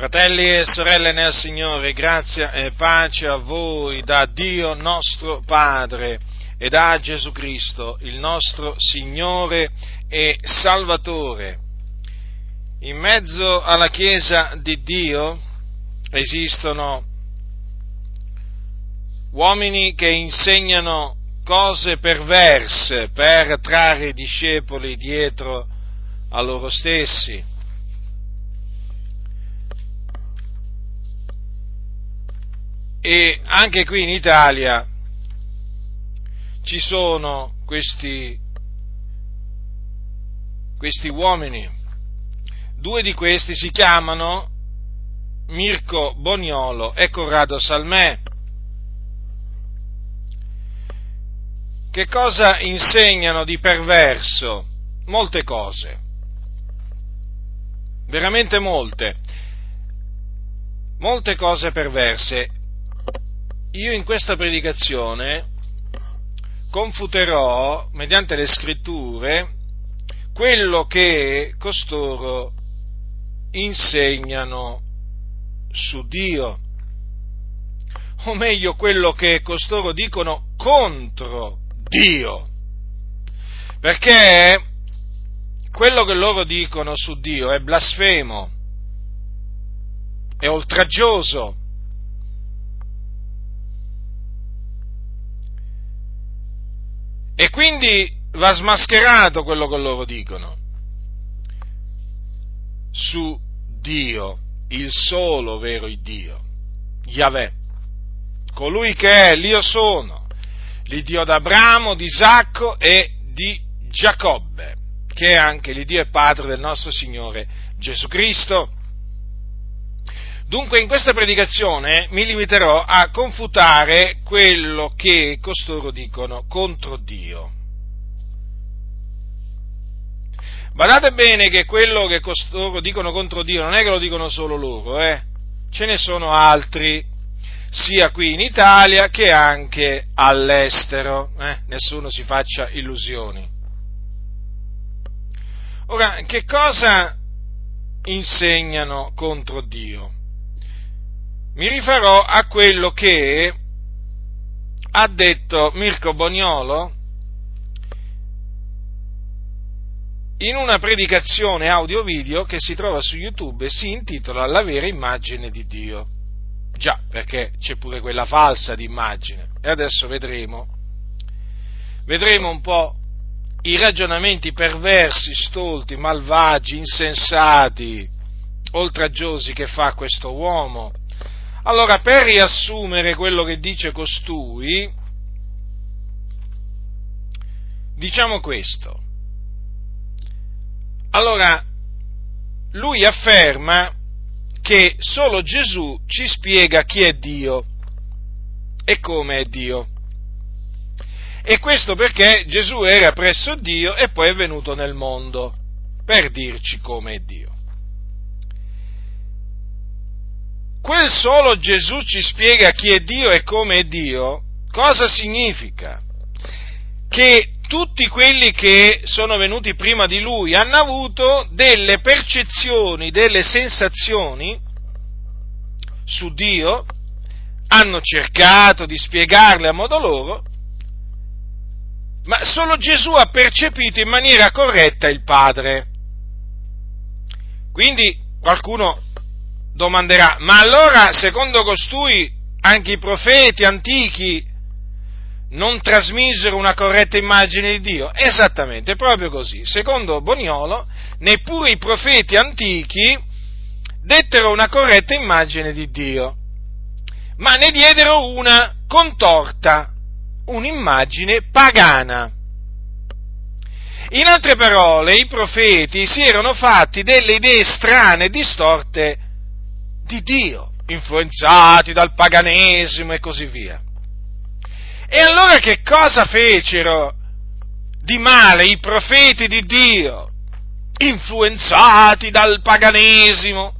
Fratelli e sorelle nel Signore, grazia e pace a voi da Dio nostro Padre e da Gesù Cristo, il nostro Signore e Salvatore. In mezzo alla Chiesa di Dio esistono uomini che insegnano cose perverse per trarre i discepoli dietro a loro stessi E anche qui in Italia ci sono questi, questi uomini. Due di questi si chiamano Mirko Boniolo e Corrado Salmè. Che cosa insegnano di perverso? Molte cose, veramente molte, molte cose perverse io in questa predicazione confuterò, mediante le scritture, quello che costoro insegnano su Dio, o meglio quello che costoro dicono contro Dio, perché quello che loro dicono su Dio è blasfemo, è oltraggioso, E quindi va smascherato quello che loro dicono su Dio, il solo vero Dio, Yahweh, colui che è l'Io sono, l'Iddio d'Abramo, di Isacco e di Giacobbe, che è anche l'Iddio e Padre del nostro Signore Gesù Cristo. Dunque in questa predicazione mi limiterò a confutare quello che costoro dicono contro Dio. Badate bene che quello che costoro dicono contro Dio non è che lo dicono solo loro, eh? ce ne sono altri, sia qui in Italia che anche all'estero, eh? nessuno si faccia illusioni. Ora, che cosa insegnano contro Dio? Mi rifarò a quello che ha detto Mirko Boniolo in una predicazione audio-video che si trova su YouTube e si intitola La vera immagine di Dio. Già, perché c'è pure quella falsa di immagine. E adesso vedremo, vedremo un po' i ragionamenti perversi, stolti, malvagi, insensati, oltraggiosi che fa questo uomo allora, per riassumere quello che dice costui, diciamo questo. Allora, lui afferma che solo Gesù ci spiega chi è Dio e come è Dio. E questo perché Gesù era presso Dio e poi è venuto nel mondo per dirci come è Dio. Quel solo Gesù ci spiega chi è Dio e come è Dio, cosa significa? Che tutti quelli che sono venuti prima di lui hanno avuto delle percezioni, delle sensazioni su Dio, hanno cercato di spiegarle a modo loro, ma solo Gesù ha percepito in maniera corretta il Padre. Quindi qualcuno domanderà, ma allora secondo costui anche i profeti antichi non trasmisero una corretta immagine di Dio? Esattamente, proprio così. Secondo Boniolo, neppure i profeti antichi dettero una corretta immagine di Dio, ma ne diedero una contorta, un'immagine pagana. In altre parole, i profeti si erano fatti delle idee strane distorte di Dio, influenzati dal paganesimo e così via. E allora che cosa fecero di male i profeti di Dio, influenzati dal paganesimo?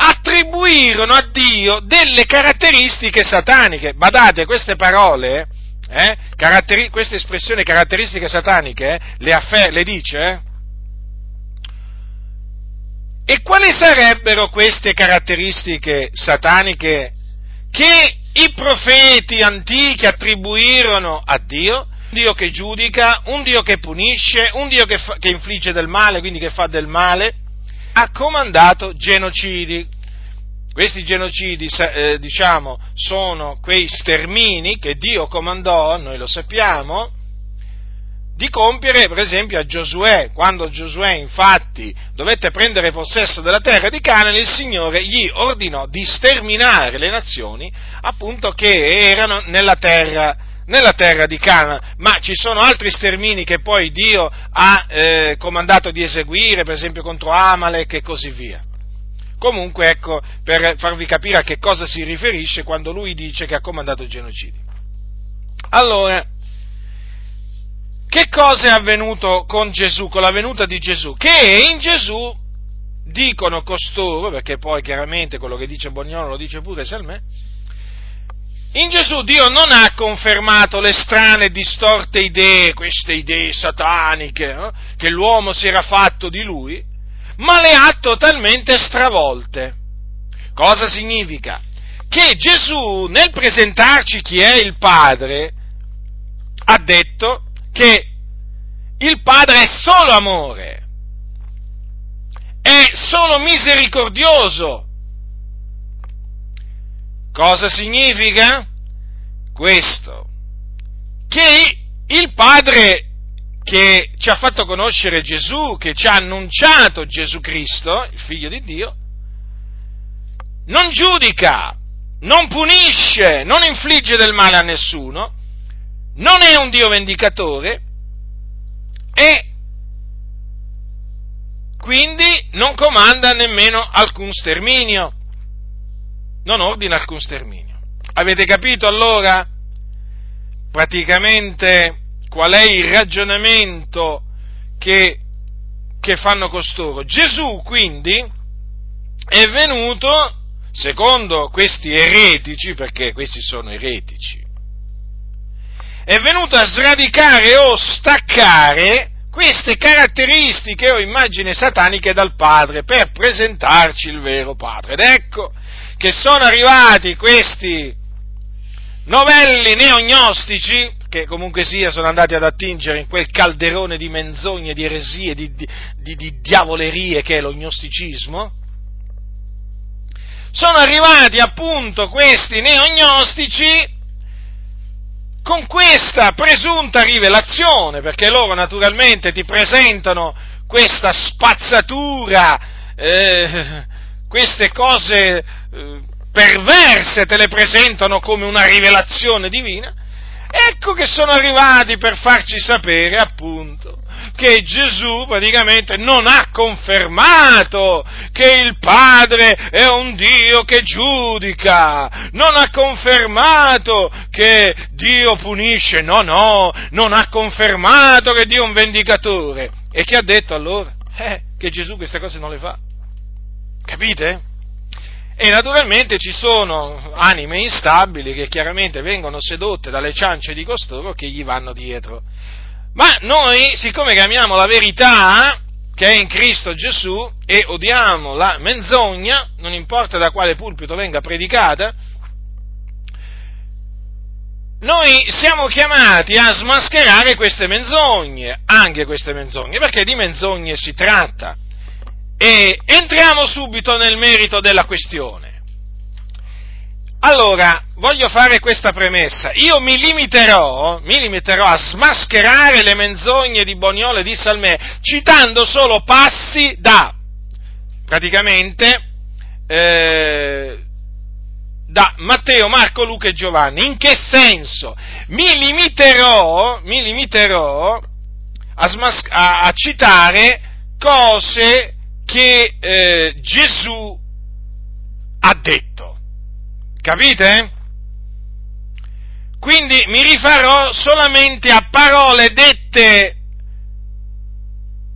Attribuirono a Dio delle caratteristiche sataniche. Badate, queste parole, eh, caratteri- queste espressioni caratteristiche sataniche, eh, le, affer- le dice, eh, E quali sarebbero queste caratteristiche sataniche che i profeti antichi attribuirono a Dio? Un Dio che giudica, un Dio che punisce, un Dio che, fa, che infligge del male, quindi che fa del male, ha comandato genocidi. Questi genocidi, eh, diciamo, sono quei stermini che Dio comandò, noi lo sappiamo, di compiere, per esempio, a Giosuè. Quando Giosuè, infatti, dovette prendere possesso della terra di Canaan, il Signore gli ordinò di sterminare le nazioni, appunto, che erano nella terra, nella terra di Canaan. Ma ci sono altri stermini che poi Dio ha eh, comandato di eseguire, per esempio contro Amalek e così via. Comunque, ecco, per farvi capire a che cosa si riferisce quando lui dice che ha comandato genocidi. Allora, che cosa è avvenuto con Gesù, con la venuta di Gesù? Che in Gesù dicono costoro, perché poi chiaramente quello che dice Bognolo lo dice pure Salmè, in Gesù Dio non ha confermato le strane distorte idee, queste idee sataniche, eh, che l'uomo si era fatto di lui, ma le ha totalmente stravolte. Cosa significa? Che Gesù nel presentarci chi è il Padre ha detto che il Padre è solo amore, è solo misericordioso. Cosa significa? Questo, che il Padre che ci ha fatto conoscere Gesù, che ci ha annunciato Gesù Cristo, il Figlio di Dio, non giudica, non punisce, non infligge del male a nessuno, non è un Dio vendicatore e quindi non comanda nemmeno alcun sterminio, non ordina alcun sterminio. Avete capito allora praticamente qual è il ragionamento che, che fanno costoro? Gesù quindi è venuto, secondo questi eretici, perché questi sono eretici, è venuto a sradicare o staccare queste caratteristiche o immagini sataniche dal Padre per presentarci il vero Padre. Ed ecco che sono arrivati questi novelli neognostici, che comunque sia sono andati ad attingere in quel calderone di menzogne, di eresie, di, di, di, di diavolerie che è lo gnosticismo, sono arrivati appunto questi neognostici con questa presunta rivelazione, perché loro naturalmente ti presentano questa spazzatura, eh, queste cose eh, perverse te le presentano come una rivelazione divina, ecco che sono arrivati per farci sapere appunto che Gesù praticamente non ha confermato che il Padre è un Dio che giudica, non ha confermato che Dio punisce, no, no, non ha confermato che Dio è un vendicatore. E chi ha detto allora? Eh, che Gesù queste cose non le fa. Capite? E naturalmente ci sono anime instabili che chiaramente vengono sedotte dalle ciance di costoro che gli vanno dietro. Ma noi, siccome che amiamo la verità, che è in Cristo Gesù, e odiamo la menzogna, non importa da quale pulpito venga predicata, noi siamo chiamati a smascherare queste menzogne, anche queste menzogne, perché di menzogne si tratta. E entriamo subito nel merito della questione. Allora, voglio fare questa premessa. Io mi limiterò, mi limiterò a smascherare le menzogne di Boniolo e di Salmè, citando solo passi da, praticamente, eh, da Matteo, Marco, Luca e Giovanni. In che senso? Mi limiterò, mi limiterò a, smas- a, a citare cose che eh, Gesù ha detto. Capite? Quindi mi rifarò solamente a parole dette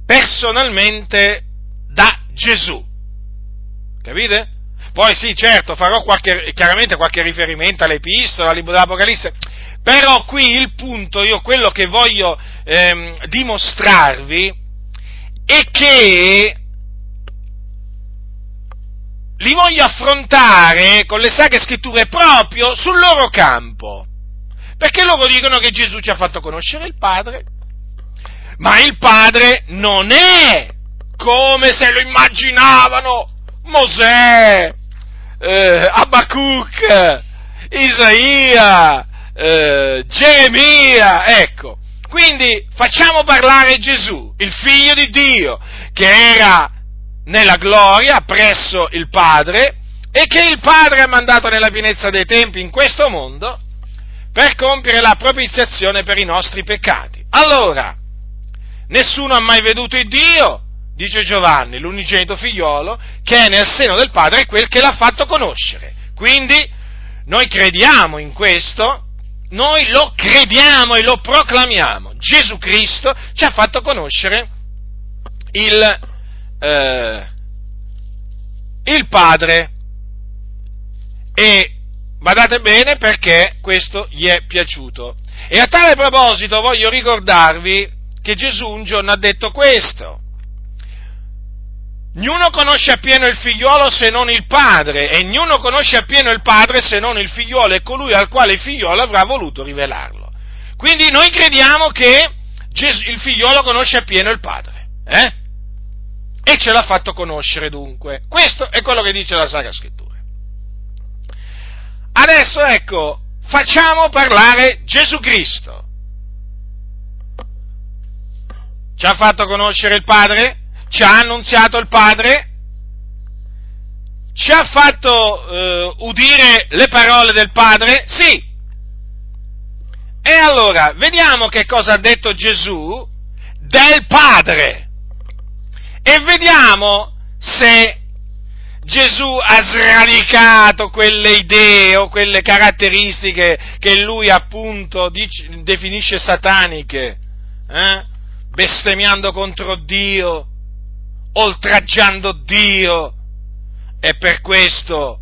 personalmente da Gesù. Capite? Poi sì, certo, farò qualche, chiaramente qualche riferimento all'epistola, al libro dell'Apocalisse, però qui il punto, io quello che voglio ehm, dimostrarvi è che li voglio affrontare con le sacre scritture proprio sul loro campo. Perché loro dicono che Gesù ci ha fatto conoscere il Padre, ma il Padre non è come se lo immaginavano Mosè, eh, Abacuc, Isaia, eh, Geremia, ecco. Quindi facciamo parlare Gesù, il figlio di Dio, che era nella gloria presso il Padre e che il Padre ha mandato nella pienezza dei tempi in questo mondo per compiere la propiziazione per i nostri peccati. Allora, nessuno ha mai veduto il Dio, dice Giovanni, l'unigenito figliolo, che è nel seno del Padre è quel che l'ha fatto conoscere. Quindi, noi crediamo in questo, noi lo crediamo e lo proclamiamo. Gesù Cristo ci ha fatto conoscere il, eh, il Padre e Badate bene perché questo gli è piaciuto. E a tale proposito voglio ricordarvi che Gesù un giorno ha detto questo. Niuno conosce appieno il figliuolo se non il padre, e niuno conosce appieno il padre se non il figliuolo e colui al quale il figliuolo avrà voluto rivelarlo. Quindi noi crediamo che il figliuolo conosce appieno il padre, eh? E ce l'ha fatto conoscere dunque. Questo è quello che dice la Sacra Scrittura. Adesso ecco, facciamo parlare Gesù Cristo. Ci ha fatto conoscere il Padre? Ci ha annunziato il Padre? Ci ha fatto eh, udire le parole del Padre? Sì. E allora, vediamo che cosa ha detto Gesù del Padre. E vediamo se Gesù ha sradicato quelle idee o quelle caratteristiche che lui appunto dice, definisce sataniche, eh? bestemmiando contro Dio, oltraggiando Dio, e per questo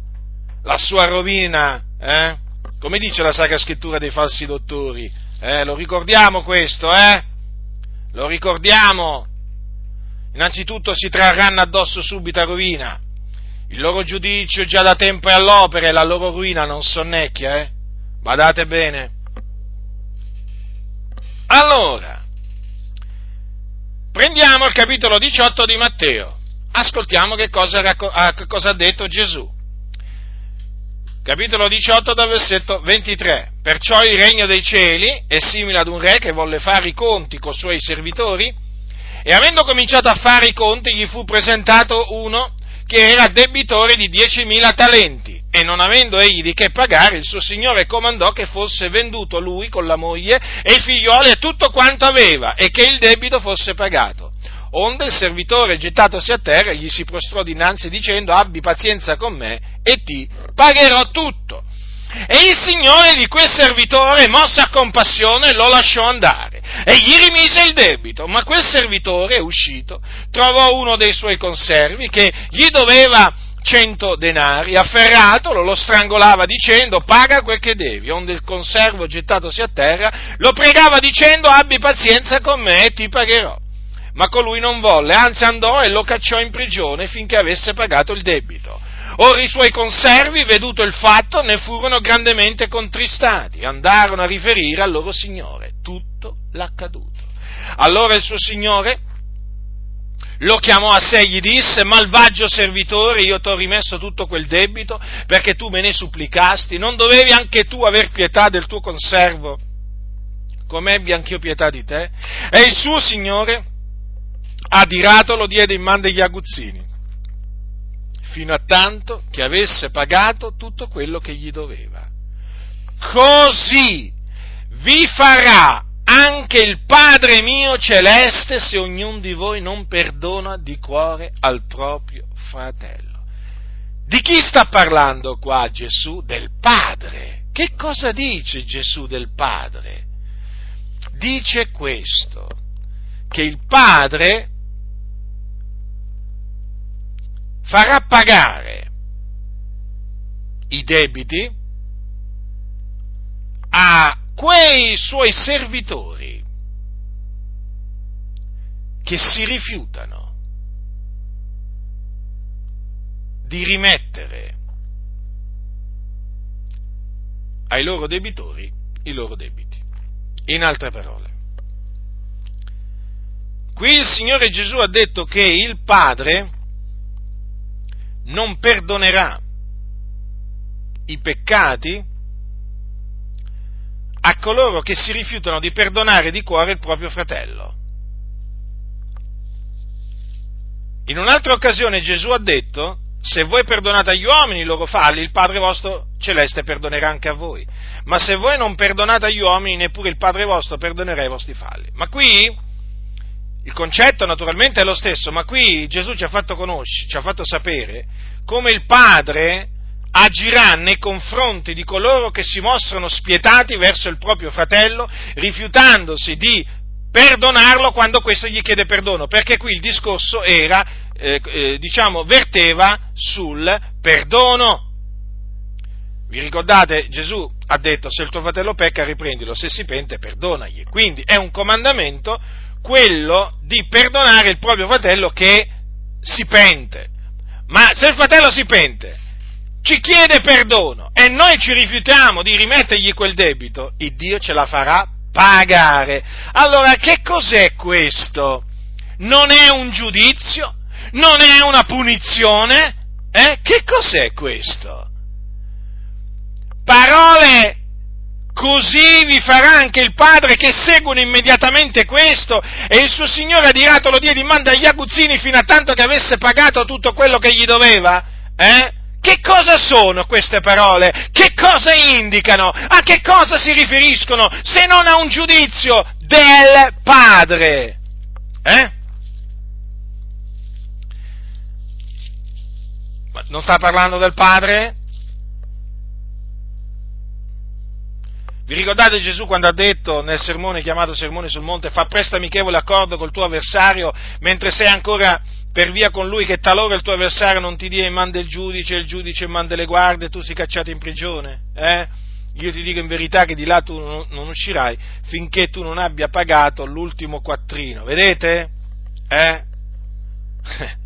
la sua rovina, eh? come dice la Sacra Scrittura dei falsi dottori, eh? lo ricordiamo questo, eh? Lo ricordiamo? Innanzitutto si trarranno addosso subita rovina il loro giudizio già da tempo è all'opera e la loro ruina non sonnecchia, eh? Badate bene. Allora, prendiamo il capitolo 18 di Matteo, ascoltiamo che cosa, ah, che cosa ha detto Gesù. Capitolo 18 dal versetto 23. Perciò il regno dei cieli è simile ad un re che volle fare i conti con i suoi servitori e avendo cominciato a fare i conti gli fu presentato uno che era debitore di 10.000 talenti e non avendo egli di che pagare, il suo signore comandò che fosse venduto lui con la moglie e i figlioli e tutto quanto aveva e che il debito fosse pagato. Onde il servitore, gettatosi a terra, gli si prostrò dinanzi dicendo abbi pazienza con me e ti pagherò tutto. E il Signore di quel servitore, mosso a compassione, lo lasciò andare e gli rimise il debito. Ma quel servitore, uscito, trovò uno dei suoi conservi che gli doveva cento denari, afferratolo, lo strangolava dicendo paga quel che devi, onde il conservo gettatosi a terra lo pregava dicendo abbi pazienza con me e ti pagherò. Ma colui non volle, anzi andò e lo cacciò in prigione finché avesse pagato il debito. Ora i suoi conservi, veduto il fatto, ne furono grandemente contristati, andarono a riferire al loro signore tutto l'accaduto. Allora il suo signore lo chiamò a sé e gli disse, malvagio servitore, io ti ho rimesso tutto quel debito perché tu me ne supplicasti, non dovevi anche tu aver pietà del tuo conservo, come ebbi anch'io pietà di te? E il suo signore, adirato, lo diede in man degli aguzzini fino a tanto che avesse pagato tutto quello che gli doveva. Così vi farà anche il Padre mio celeste se ognuno di voi non perdona di cuore al proprio fratello. Di chi sta parlando qua Gesù? Del Padre. Che cosa dice Gesù del Padre? Dice questo, che il Padre farà pagare i debiti a quei suoi servitori che si rifiutano di rimettere ai loro debitori i loro debiti. In altre parole, qui il Signore Gesù ha detto che il Padre non perdonerà i peccati a coloro che si rifiutano di perdonare di cuore il proprio fratello. In un'altra occasione Gesù ha detto, se voi perdonate agli uomini i loro falli, il Padre vostro celeste perdonerà anche a voi. Ma se voi non perdonate agli uomini, neppure il Padre vostro perdonerà i vostri falli. Ma qui il concetto naturalmente è lo stesso, ma qui Gesù ci ha fatto conoscere, ci ha fatto sapere come il Padre agirà nei confronti di coloro che si mostrano spietati verso il proprio fratello, rifiutandosi di perdonarlo quando questo gli chiede perdono, perché qui il discorso era, eh, eh, diciamo, verteva sul perdono. Vi ricordate, Gesù ha detto se il tuo fratello pecca riprendilo, se si pente perdonagli. Quindi è un comandamento quello di perdonare il proprio fratello che si pente. Ma se il fratello si pente, ci chiede perdono e noi ci rifiutiamo di rimettergli quel debito, il Dio ce la farà pagare. Allora che cos'è questo? Non è un giudizio? Non è una punizione? Eh? Che cos'è questo? Parole così vi farà anche il Padre che seguono immediatamente questo e il suo Signore adirato lo diede in mano agli aguzzini fino a tanto che avesse pagato tutto quello che gli doveva? Eh? Che cosa sono queste parole? Che cosa indicano? A che cosa si riferiscono se non a un giudizio del Padre? Eh? Non sta parlando del Padre? Vi ricordate Gesù quando ha detto nel sermone chiamato Sermone sul Monte, fa presto amichevole accordo col tuo avversario mentre sei ancora per via con lui che talora il tuo avversario non ti dia in mano del giudice, il giudice in mano delle guardie e tu sei cacciato in prigione. Eh? Io ti dico in verità che di là tu non uscirai finché tu non abbia pagato l'ultimo quattrino. Vedete? Eh?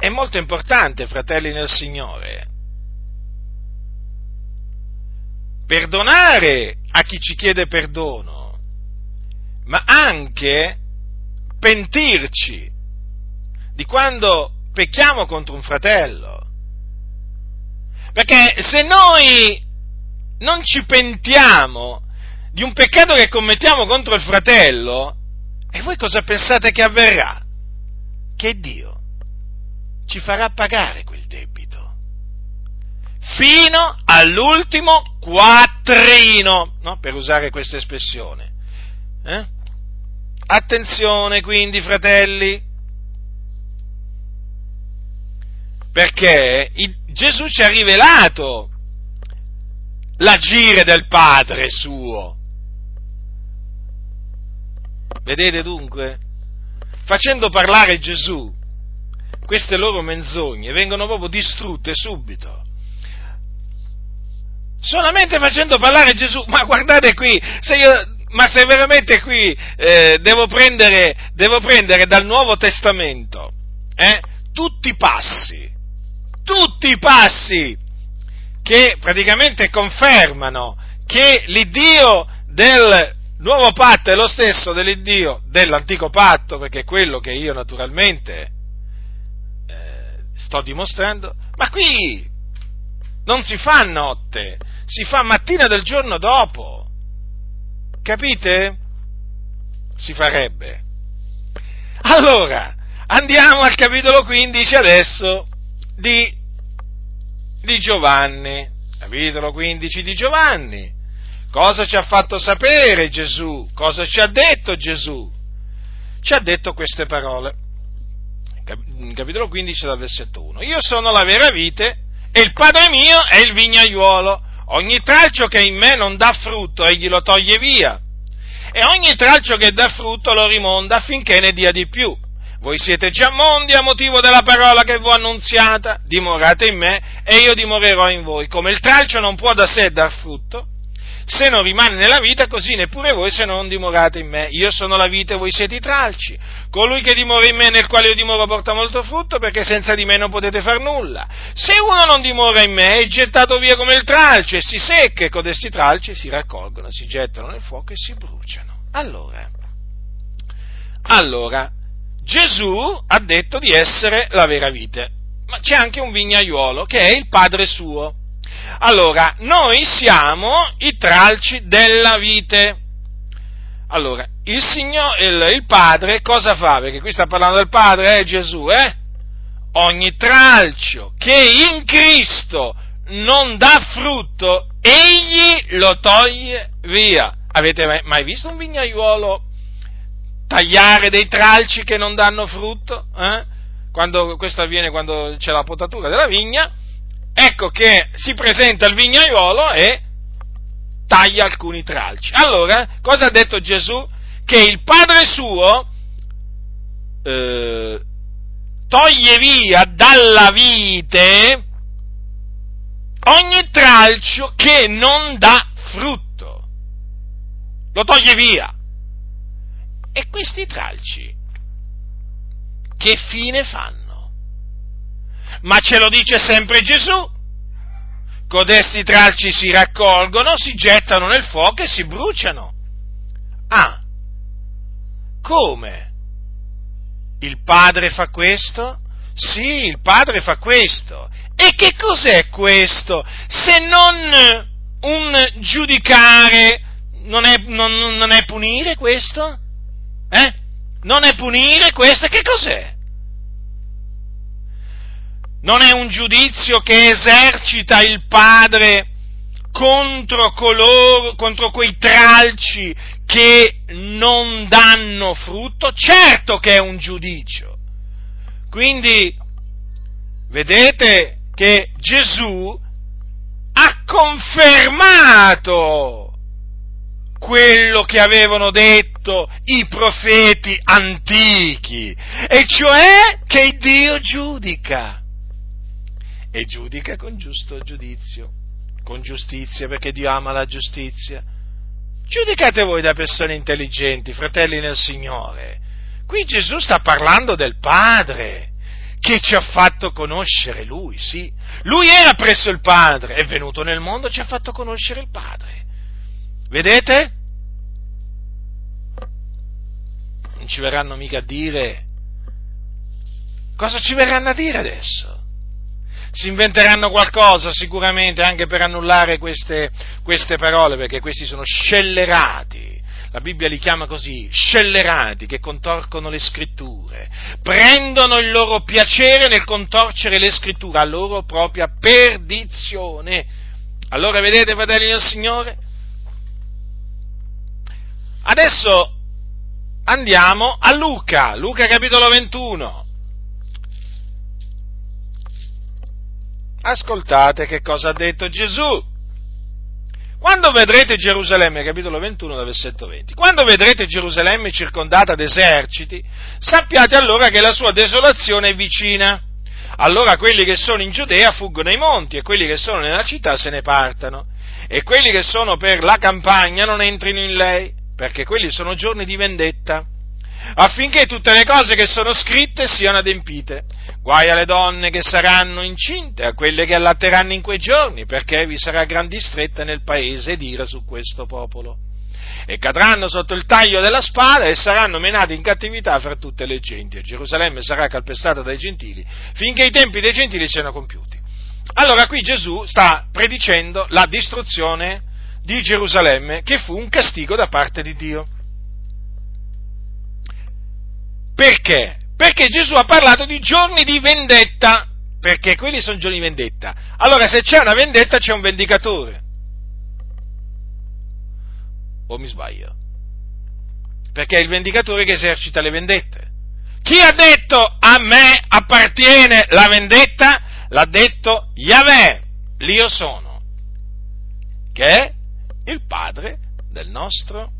È molto importante, fratelli nel Signore, perdonare a chi ci chiede perdono ma anche pentirci di quando pecchiamo contro un fratello. Perché se noi non ci pentiamo di un peccato che commettiamo contro il fratello, e voi cosa pensate che avverrà? Che Dio ci farà pagare quel debito fino all'ultimo quattrino, no? per usare questa espressione. Eh? Attenzione quindi, fratelli, perché Gesù ci ha rivelato l'agire del Padre suo. Vedete dunque? Facendo parlare Gesù, queste loro menzogne vengono proprio distrutte subito. Solamente facendo parlare Gesù, ma guardate qui, se io ma se veramente qui eh, devo, prendere, devo, prendere, dal Nuovo Testamento eh, tutti i passi, tutti i passi che praticamente confermano che l'Iddio del nuovo patto è lo stesso dell'Iddio dell'antico patto, perché è quello che io naturalmente eh, sto dimostrando, ma qui non si fa notte, si fa mattina del giorno dopo. Capite? Si farebbe. Allora, andiamo al capitolo 15 adesso di, di Giovanni. Capitolo 15 di Giovanni. Cosa ci ha fatto sapere Gesù? Cosa ci ha detto Gesù? Ci ha detto queste parole. Capitolo 15 dal versetto 1. Io sono la vera vite e il Padre mio è il vignaiuolo. Ogni tralcio che in me non dà frutto, egli lo toglie via. E ogni tralcio che dà frutto lo rimonda affinché ne dia di più. Voi siete già mondi a motivo della parola che vi ho annunziata, dimorate in me e io dimorerò in voi. Come il tralcio non può da sé dar frutto, se non rimane nella vita, così neppure voi se non dimorate in me. Io sono la vita e voi siete i tralci. Colui che dimora in me, nel quale io dimoro, porta molto frutto, perché senza di me non potete far nulla. Se uno non dimora in me, è gettato via come il tralcio e si secca, e codesti tralci si raccolgono, si gettano nel fuoco e si bruciano. Allora, allora, Gesù ha detto di essere la vera vite, ma c'è anche un vignaiuolo che è il padre suo. Allora, noi siamo i tralci della vite. Allora, il, signor, il, il padre cosa fa? Perché qui sta parlando del padre, eh, Gesù, eh? Ogni tralcio che in Cristo non dà frutto, egli lo toglie via. Avete mai visto un vignaiuolo tagliare dei tralci che non danno frutto, eh? quando, questo avviene quando c'è la potatura della vigna, ecco che si presenta il vignaiolo e taglia alcuni tralci. Allora, cosa ha detto Gesù? Che il Padre suo eh, toglie via dalla vite ogni tralcio che non dà frutto. Lo toglie via. E questi tralci che fine fanno? Ma ce lo dice sempre Gesù. Codesti tralci si raccolgono, si gettano nel fuoco e si bruciano. Ah, come? Il padre fa questo? Sì, il padre fa questo. E che cos'è questo? Se non un giudicare, non è, non, non è punire questo? Eh? Non è punire questo? Che cos'è? Non è un giudizio che esercita il Padre contro coloro, contro quei tralci che non danno frutto? Certo che è un giudizio. Quindi, vedete che Gesù ha confermato quello che avevano detto i profeti antichi, e cioè che Dio giudica. E giudica con giusto giudizio, con giustizia, perché Dio ama la giustizia. Giudicate voi da persone intelligenti, fratelli nel Signore. Qui Gesù sta parlando del Padre che ci ha fatto conoscere Lui, sì. Lui era presso il Padre, è venuto nel mondo e ci ha fatto conoscere il Padre. Vedete? Non ci verranno mica a dire cosa ci verranno a dire adesso. Si inventeranno qualcosa sicuramente anche per annullare queste, queste parole, perché questi sono scellerati. La Bibbia li chiama così, scellerati, che contorcono le scritture, prendono il loro piacere nel contorcere le scritture a loro propria perdizione. Allora vedete, fratelli del Signore, Adesso andiamo a Luca, Luca capitolo 21. Ascoltate che cosa ha detto Gesù. Quando vedrete Gerusalemme, capitolo 21, versetto 20, quando vedrete Gerusalemme circondata d'eserciti, sappiate allora che la sua desolazione è vicina. Allora quelli che sono in Giudea fuggono ai monti e quelli che sono nella città se ne partano e quelli che sono per la campagna non entrino in lei perché quelli sono giorni di vendetta, affinché tutte le cose che sono scritte siano adempite. Guai alle donne che saranno incinte, a quelle che allatteranno in quei giorni, perché vi sarà gran distretta nel paese ed ira su questo popolo. E cadranno sotto il taglio della spada e saranno menati in cattività fra tutte le genti, e Gerusalemme sarà calpestata dai gentili, finché i tempi dei gentili siano compiuti. Allora qui Gesù sta predicendo la distruzione di Gerusalemme che fu un castigo da parte di Dio. Perché? Perché Gesù ha parlato di giorni di vendetta, perché quelli sono giorni di vendetta. Allora se c'è una vendetta c'è un vendicatore. O mi sbaglio? Perché è il vendicatore che esercita le vendette. Chi ha detto a me appartiene la vendetta? L'ha detto Yahweh, l'io sono, che è il Padre del nostro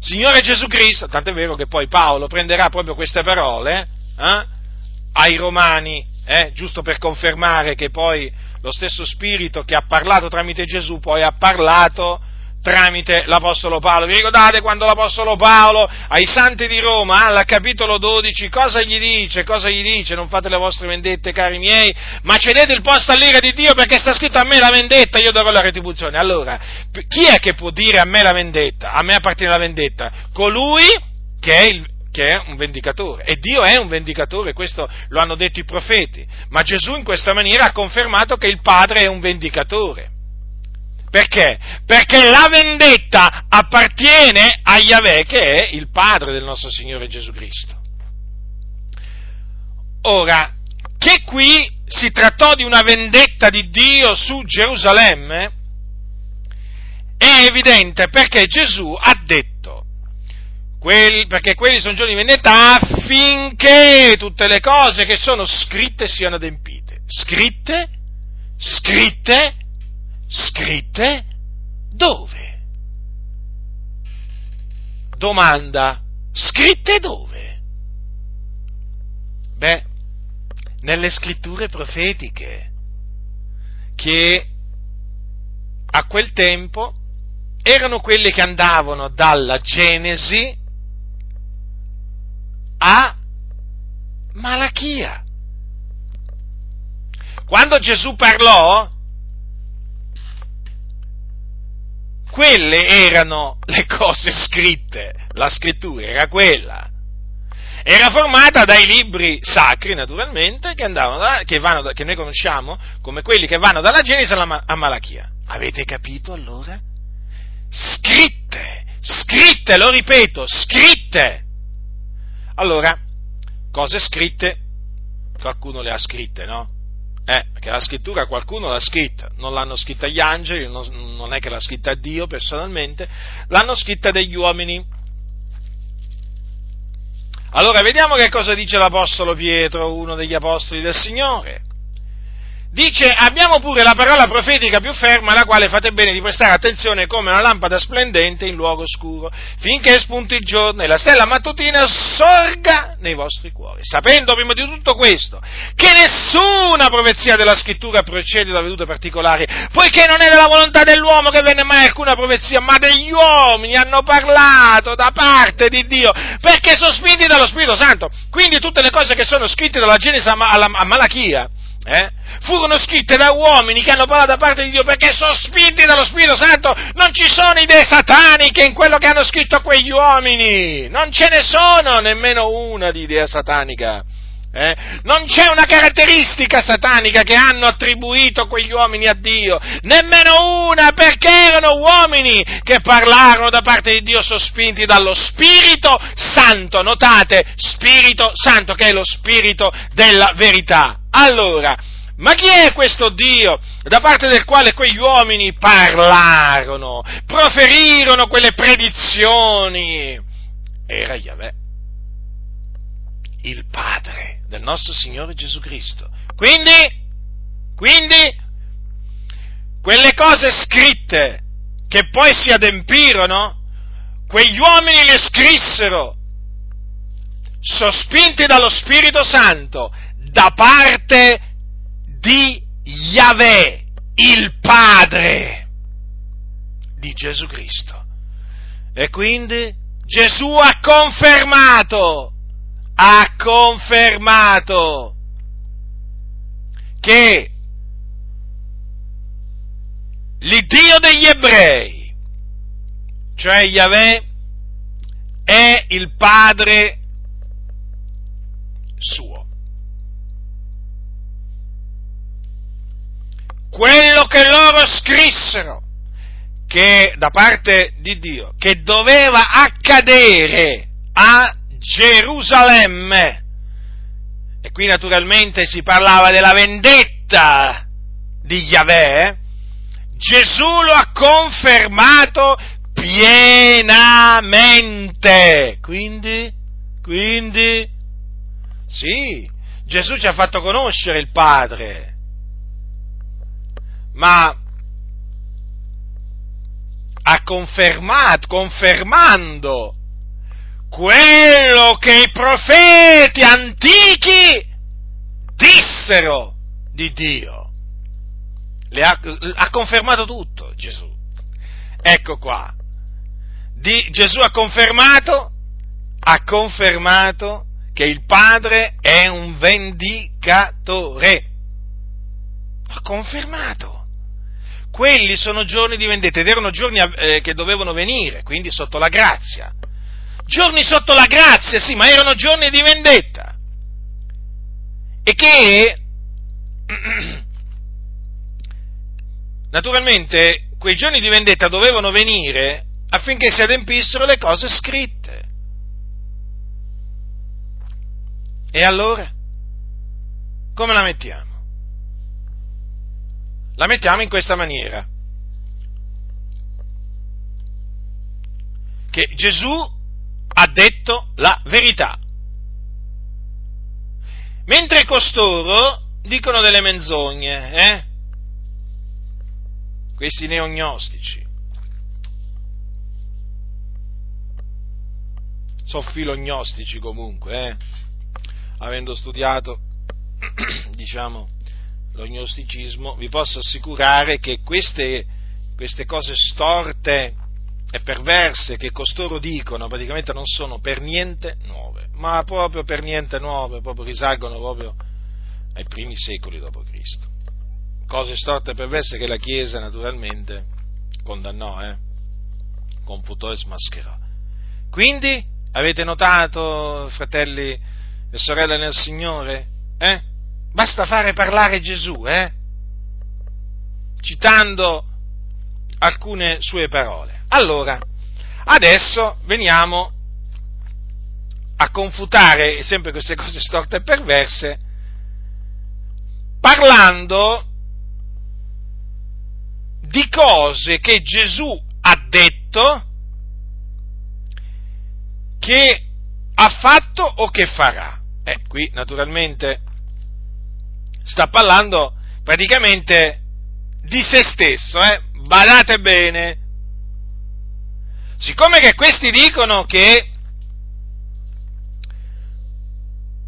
Signore Gesù Cristo, tant'è vero che poi Paolo prenderà proprio queste parole eh, ai Romani, eh, giusto per confermare che poi lo stesso Spirito che ha parlato tramite Gesù poi ha parlato tramite l'Apostolo Paolo. Vi ricordate quando l'Apostolo Paolo ai santi di Roma, al capitolo 12, cosa gli dice? Cosa gli dice? Non fate le vostre vendette, cari miei, ma cedete il posto all'ira di Dio perché sta scritto a me la vendetta, io darò la retribuzione. Allora, chi è che può dire a me la vendetta? A me appartiene la vendetta? Colui che è il, che è un vendicatore. E Dio è un vendicatore, questo lo hanno detto i profeti. Ma Gesù in questa maniera ha confermato che il Padre è un vendicatore. Perché? Perché la vendetta appartiene a Yahweh, che è il Padre del nostro Signore Gesù Cristo. Ora, che qui si trattò di una vendetta di Dio su Gerusalemme, è evidente perché Gesù ha detto, quelli, perché quelli sono giorni di vendetta affinché tutte le cose che sono scritte siano adempite. Scritte? Scritte? Scritte? Dove? Domanda. Scritte dove? Beh, nelle scritture profetiche che a quel tempo erano quelle che andavano dalla Genesi a Malachia. Quando Gesù parlò, quelle erano le cose scritte, la scrittura era quella. Era formata dai libri sacri, naturalmente, che, da, che, da, che noi conosciamo come quelli che vanno dalla Genesi a Malachia. Avete capito allora? Scritte, scritte, lo ripeto, scritte. Allora, cose scritte, qualcuno le ha scritte, no? Eh, perché la scrittura qualcuno l'ha scritta, non l'hanno scritta gli angeli, non è che l'ha scritta Dio personalmente, l'hanno scritta degli uomini. Allora vediamo che cosa dice l'Apostolo Pietro, uno degli Apostoli del Signore. Dice, abbiamo pure la parola profetica più ferma, alla quale fate bene di prestare attenzione come una lampada splendente in luogo oscuro, finché spunti il giorno e la stella mattutina sorga nei vostri cuori. Sapendo prima di tutto questo, che nessuna profezia della scrittura procede da vedute particolari, poiché non è della volontà dell'uomo che venne mai alcuna profezia, ma degli uomini hanno parlato da parte di Dio, perché sono spinti dallo Spirito Santo. Quindi tutte le cose che sono scritte dalla Genesi a Malachia, eh, furono scritte da uomini che hanno parlato da parte di Dio perché sono spinti dallo Spirito Santo, non ci sono idee sataniche in quello che hanno scritto quegli uomini, non ce ne sono nemmeno una di idea satanica. Eh? Non c'è una caratteristica satanica che hanno attribuito quegli uomini a Dio, nemmeno una, perché erano uomini che parlarono da parte di Dio sospinti dallo Spirito Santo. Notate, Spirito Santo che è lo Spirito della verità. Allora, ma chi è questo Dio da parte del quale quegli uomini parlarono, proferirono quelle predizioni? Era Yahweh, il Padre del nostro Signore Gesù Cristo. Quindi, quindi, quelle cose scritte che poi si adempirono, quegli uomini le scrissero, sospinti dallo Spirito Santo, da parte di Yahweh, il Padre di Gesù Cristo. E quindi Gesù ha confermato, ha confermato che l'Iddio degli ebrei, cioè Yahweh, è il Padre suo. Quello che loro scrissero che da parte di Dio, che doveva accadere a Gerusalemme. E qui naturalmente si parlava della vendetta di Yahweh. Gesù lo ha confermato pienamente. Quindi, quindi, sì, Gesù ci ha fatto conoscere il Padre ma ha confermato, confermando quello che i profeti antichi dissero di Dio. Ha, ha, confermato tutto Gesù. ecco qua, di, Gesù ha confermato, ha confermato che il Padre è un vendicatore. Ha confermato. Quelli sono giorni di vendetta ed erano giorni eh, che dovevano venire, quindi sotto la grazia. Giorni sotto la grazia, sì, ma erano giorni di vendetta. E che naturalmente quei giorni di vendetta dovevano venire affinché si adempissero le cose scritte. E allora? Come la mettiamo? La mettiamo in questa maniera. Che Gesù ha detto la verità. Mentre costoro dicono delle menzogne, eh? Questi neognostici. Sono filognostici comunque, eh? avendo studiato, diciamo, lo gnosticismo, vi posso assicurare che queste, queste cose storte e perverse che costoro dicono praticamente non sono per niente nuove, ma proprio per niente nuove, proprio risalgono proprio ai primi secoli d.C. Cose storte e perverse che la Chiesa naturalmente condannò, eh? confutò e smascherò. Quindi avete notato, fratelli e sorelle nel Signore? Eh? Basta fare parlare Gesù, eh? citando alcune sue parole. Allora, adesso veniamo a confutare sempre queste cose storte e perverse, parlando di cose che Gesù ha detto, che ha fatto o che farà. Eh, qui naturalmente sta parlando praticamente di se stesso, eh? badate bene. Siccome che questi dicono che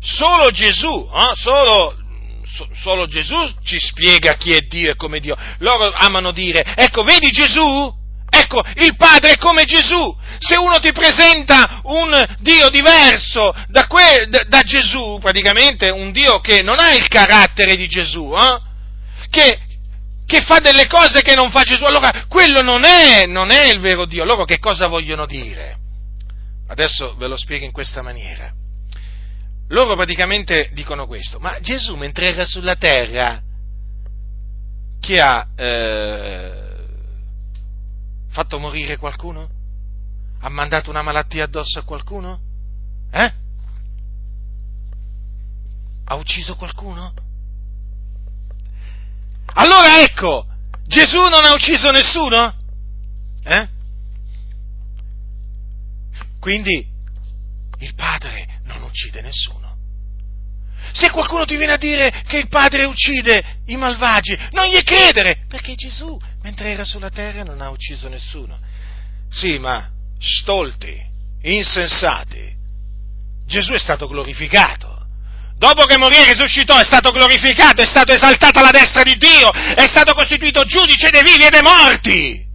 solo Gesù, eh? solo, so, solo Gesù ci spiega chi è Dio e come Dio, loro amano dire, ecco, vedi Gesù? Ecco, il Padre è come Gesù. Se uno ti presenta un Dio diverso da, que, da, Gesù, praticamente un Dio che non ha il carattere di Gesù, eh? che, che, fa delle cose che non fa Gesù, allora quello non è, non è il vero Dio. Loro che cosa vogliono dire? Adesso ve lo spiego in questa maniera. Loro praticamente dicono questo, ma Gesù mentre era sulla terra, chi ha... Eh, fatto morire qualcuno? Ha mandato una malattia addosso a qualcuno? Eh? Ha ucciso qualcuno? Allora ecco, Gesù non ha ucciso nessuno? Eh? Quindi il Padre non uccide nessuno. Se qualcuno ti viene a dire che il Padre uccide i malvagi, non gli credere, perché Gesù mentre era sulla terra non ha ucciso nessuno. Sì, ma stolti, insensati, Gesù è stato glorificato. Dopo che morì e risuscitò è stato glorificato, è stato esaltato alla destra di Dio, è stato costituito giudice dei vivi e dei morti.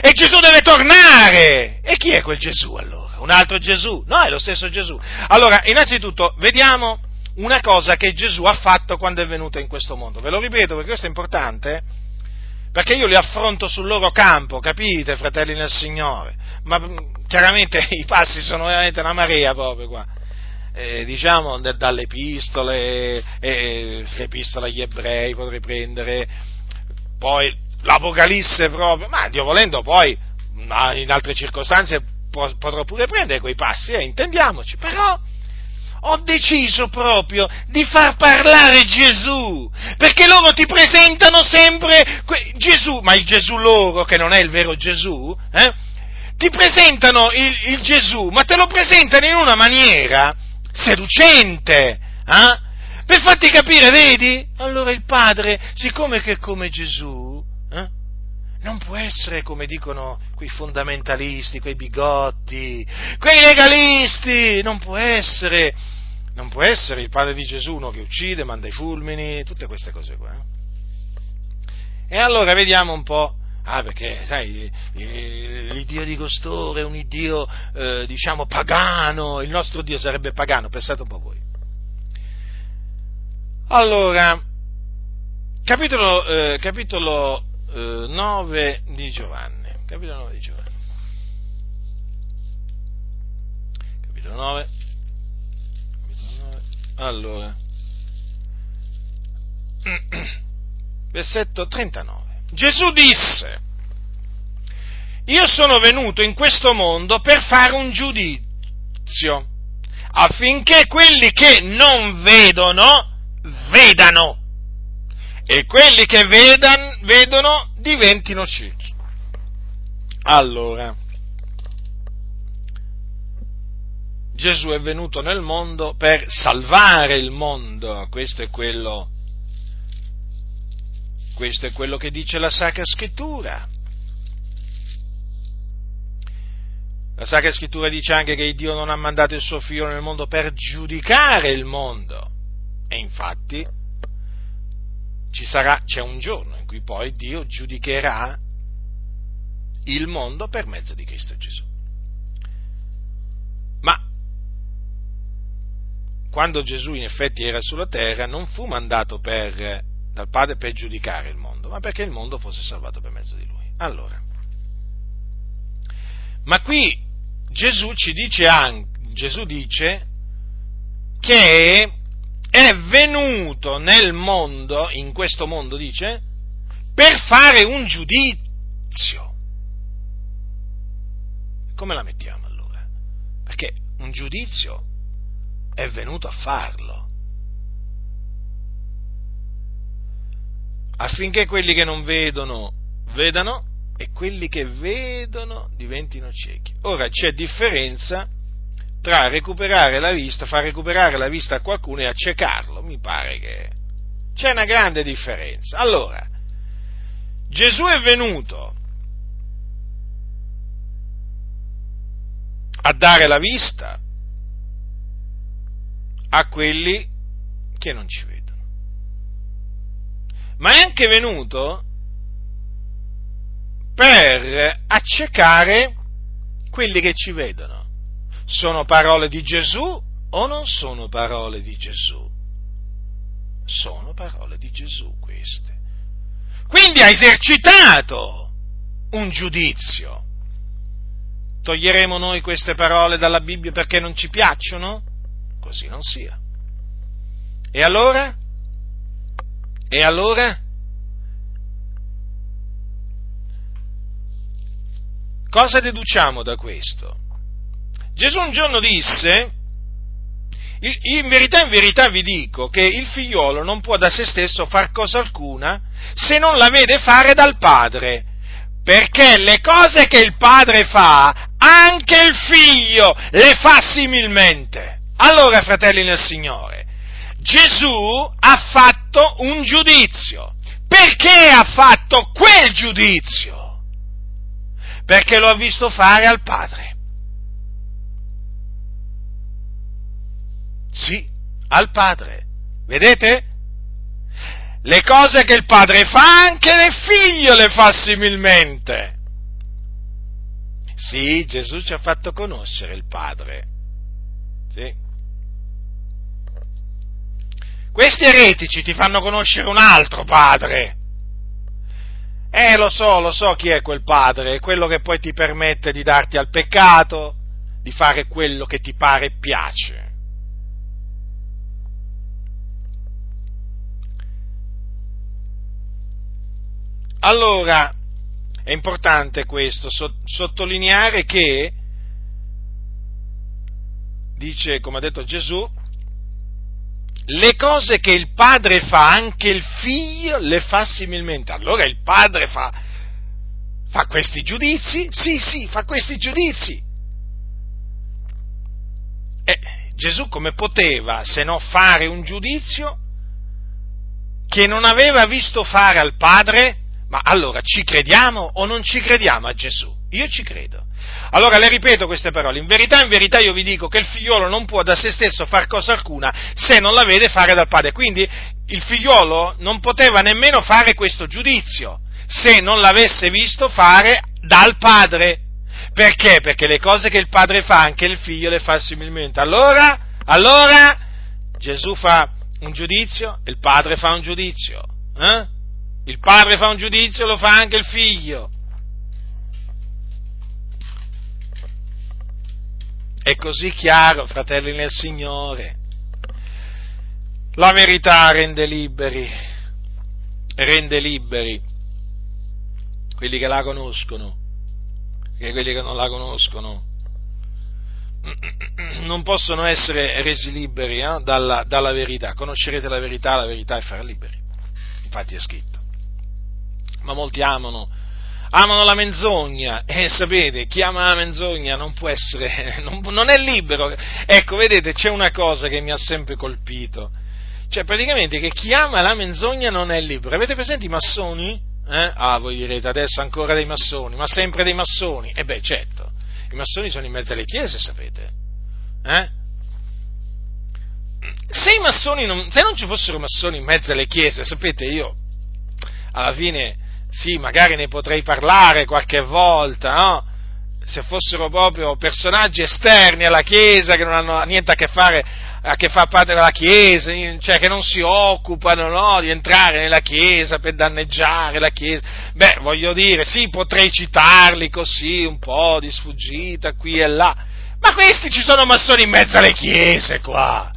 E Gesù deve tornare. E chi è quel Gesù allora? Un altro Gesù? No, è lo stesso Gesù. Allora, innanzitutto, vediamo una cosa che Gesù ha fatto quando è venuto in questo mondo. Ve lo ripeto perché questo è importante perché io li affronto sul loro campo, capite, fratelli nel Signore? Ma mm, chiaramente i passi sono veramente una marea proprio qua. Eh, diciamo dalle epistole, eh, l'epistola agli ebrei potrei prendere, poi l'Apocalisse proprio, ma Dio volendo poi in altre circostanze potrò pure prendere quei passi, eh, intendiamoci, però ho deciso proprio di far parlare Gesù, perché loro ti presentano sempre Gesù, ma il Gesù loro, che non è il vero Gesù, eh, ti presentano il, il, Gesù, ma te lo presentano in una maniera seducente, eh, per farti capire, vedi? Allora il Padre, siccome che è come Gesù, non può essere come dicono quei fondamentalisti, quei bigotti, quei legalisti, non può essere non può essere il padre di Gesù uno che uccide, manda i fulmini, tutte queste cose qua. E allora vediamo un po', Ah, perché, sai, l'Iddio di costoro è un Iddio, eh, diciamo, pagano, il nostro Dio sarebbe pagano, pensate un po' voi. Allora, capitolo, eh, capitolo eh, 9 di Giovanni, capitolo 9 di Giovanni. Capitolo 9, capitolo 9, allora, versetto 39. Gesù disse, io sono venuto in questo mondo per fare un giudizio, affinché quelli che non vedono, vedano, e quelli che vedan, vedono diventino ciechi. Allora, Gesù è venuto nel mondo per salvare il mondo, questo è quello questo è quello che dice la Sacra Scrittura. La Sacra Scrittura dice anche che Dio non ha mandato il suo figlio nel mondo per giudicare il mondo. E infatti sarà, c'è un giorno in cui poi Dio giudicherà il mondo per mezzo di Cristo Gesù. Ma quando Gesù in effetti era sulla terra non fu mandato per dal Padre per giudicare il mondo, ma perché il mondo fosse salvato per mezzo di lui. Allora, ma qui Gesù ci dice anche, Gesù dice che è venuto nel mondo, in questo mondo dice, per fare un giudizio. Come la mettiamo allora? Perché un giudizio è venuto a farlo. affinché quelli che non vedono vedano e quelli che vedono diventino ciechi. Ora c'è differenza tra recuperare la vista, far recuperare la vista a qualcuno e accecarlo, mi pare che c'è una grande differenza. Allora, Gesù è venuto a dare la vista a quelli che non ci vedono ma è anche venuto per accecare quelli che ci vedono. Sono parole di Gesù o non sono parole di Gesù? Sono parole di Gesù queste. Quindi ha esercitato un giudizio. Toglieremo noi queste parole dalla Bibbia perché non ci piacciono? Così non sia. E allora? E allora? Cosa deduciamo da questo? Gesù un giorno disse, in verità, in verità vi dico che il figliolo non può da se stesso far cosa alcuna se non la vede fare dal padre, perché le cose che il padre fa, anche il figlio le fa similmente. Allora, fratelli nel Signore, Gesù ha fatto un giudizio. Perché ha fatto quel giudizio? Perché lo ha visto fare al Padre. Sì, al Padre. Vedete? Le cose che il Padre fa, anche il figlio le fa similmente. Sì, Gesù ci ha fatto conoscere il Padre. Sì. Questi eretici ti fanno conoscere un altro padre. Eh, lo so, lo so chi è quel padre, quello che poi ti permette di darti al peccato, di fare quello che ti pare e piace. Allora, è importante questo, sottolineare che, dice, come ha detto Gesù, le cose che il padre fa, anche il figlio le fa similmente. Allora il padre fa, fa questi giudizi? Sì, sì, fa questi giudizi. E Gesù come poteva se no fare un giudizio che non aveva visto fare al padre? Ma allora ci crediamo o non ci crediamo a Gesù? Io ci credo. Allora le ripeto queste parole, in verità, in verità io vi dico che il figliolo non può da se stesso fare cosa alcuna se non la vede fare dal padre, quindi il figliolo non poteva nemmeno fare questo giudizio, se non l'avesse visto fare dal Padre. Perché? Perché le cose che il Padre fa, anche il Figlio le fa similmente. Allora, allora, Gesù fa un giudizio, il Padre fa un giudizio. Eh? Il Padre fa un giudizio, lo fa anche il Figlio. È così chiaro, fratelli nel Signore. La verità rende liberi, rende liberi quelli che la conoscono, che quelli che non la conoscono non possono essere resi liberi eh, dalla, dalla, verità. Conoscerete la verità, la verità è farà liberi. Infatti è scritto. Ma molti amano, amano la menzogna e sapete, chi ama la menzogna non può essere, non, non è libero. Ecco, vedete, c'è una cosa che mi ha sempre colpito cioè, praticamente che chi ama la menzogna non è libero. Avete presente i massoni? Eh? Ah, voi direte adesso ancora dei massoni, ma sempre dei massoni. E beh, certo, i massoni sono in mezzo alle chiese, sapete. Eh? Se, i massoni non, se non ci fossero massoni in mezzo alle chiese, sapete, io alla fine sì, magari ne potrei parlare qualche volta, no? Se fossero proprio personaggi esterni alla Chiesa che non hanno niente a che fare a che fa parte della Chiesa, cioè che non si occupano no, di entrare nella Chiesa per danneggiare la Chiesa. Beh, voglio dire, sì, potrei citarli così, un po' di sfuggita qui e là, ma questi ci sono massoni in mezzo alle Chiese qua.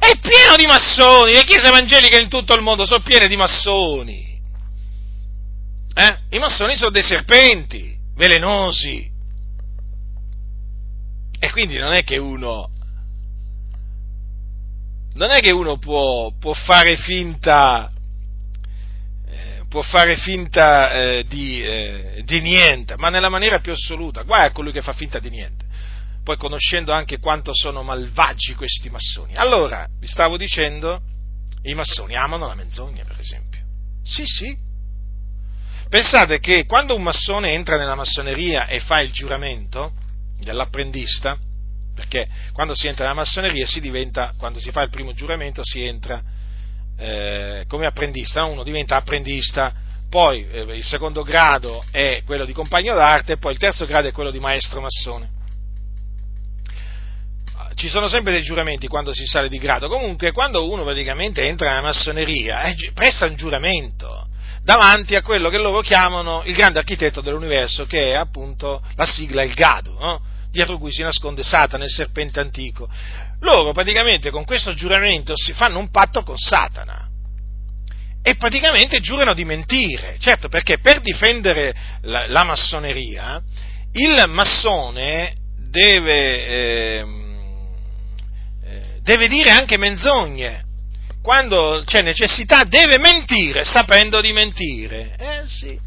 È pieno di massoni, le chiese evangeliche in tutto il mondo sono piene di massoni. Eh? I massoni sono dei serpenti, velenosi. E quindi non è che uno non è che uno può, può fare finta, eh, può fare finta eh, di, eh, di, niente, ma nella maniera più assoluta. Guai a colui che fa finta di niente. Poi conoscendo anche quanto sono malvagi questi massoni. Allora, vi stavo dicendo, i massoni amano la menzogna, per esempio. Sì, sì. Pensate che quando un massone entra nella massoneria e fa il giuramento dell'apprendista, perché quando si entra nella massoneria si diventa, quando si fa il primo giuramento si entra eh, come apprendista, uno diventa apprendista, poi eh, il secondo grado è quello di compagno d'arte poi il terzo grado è quello di maestro massone. Ci sono sempre dei giuramenti quando si sale di grado, comunque quando uno praticamente entra nella massoneria eh, presta un giuramento davanti a quello che loro chiamano il grande architetto dell'universo, che è appunto la sigla, il gado. No? dietro cui si nasconde Satana, il serpente antico. Loro praticamente con questo giuramento si fanno un patto con Satana e praticamente giurano di mentire, certo perché per difendere la, la massoneria il massone deve, eh, deve dire anche menzogne, quando c'è necessità deve mentire sapendo di mentire, eh sì.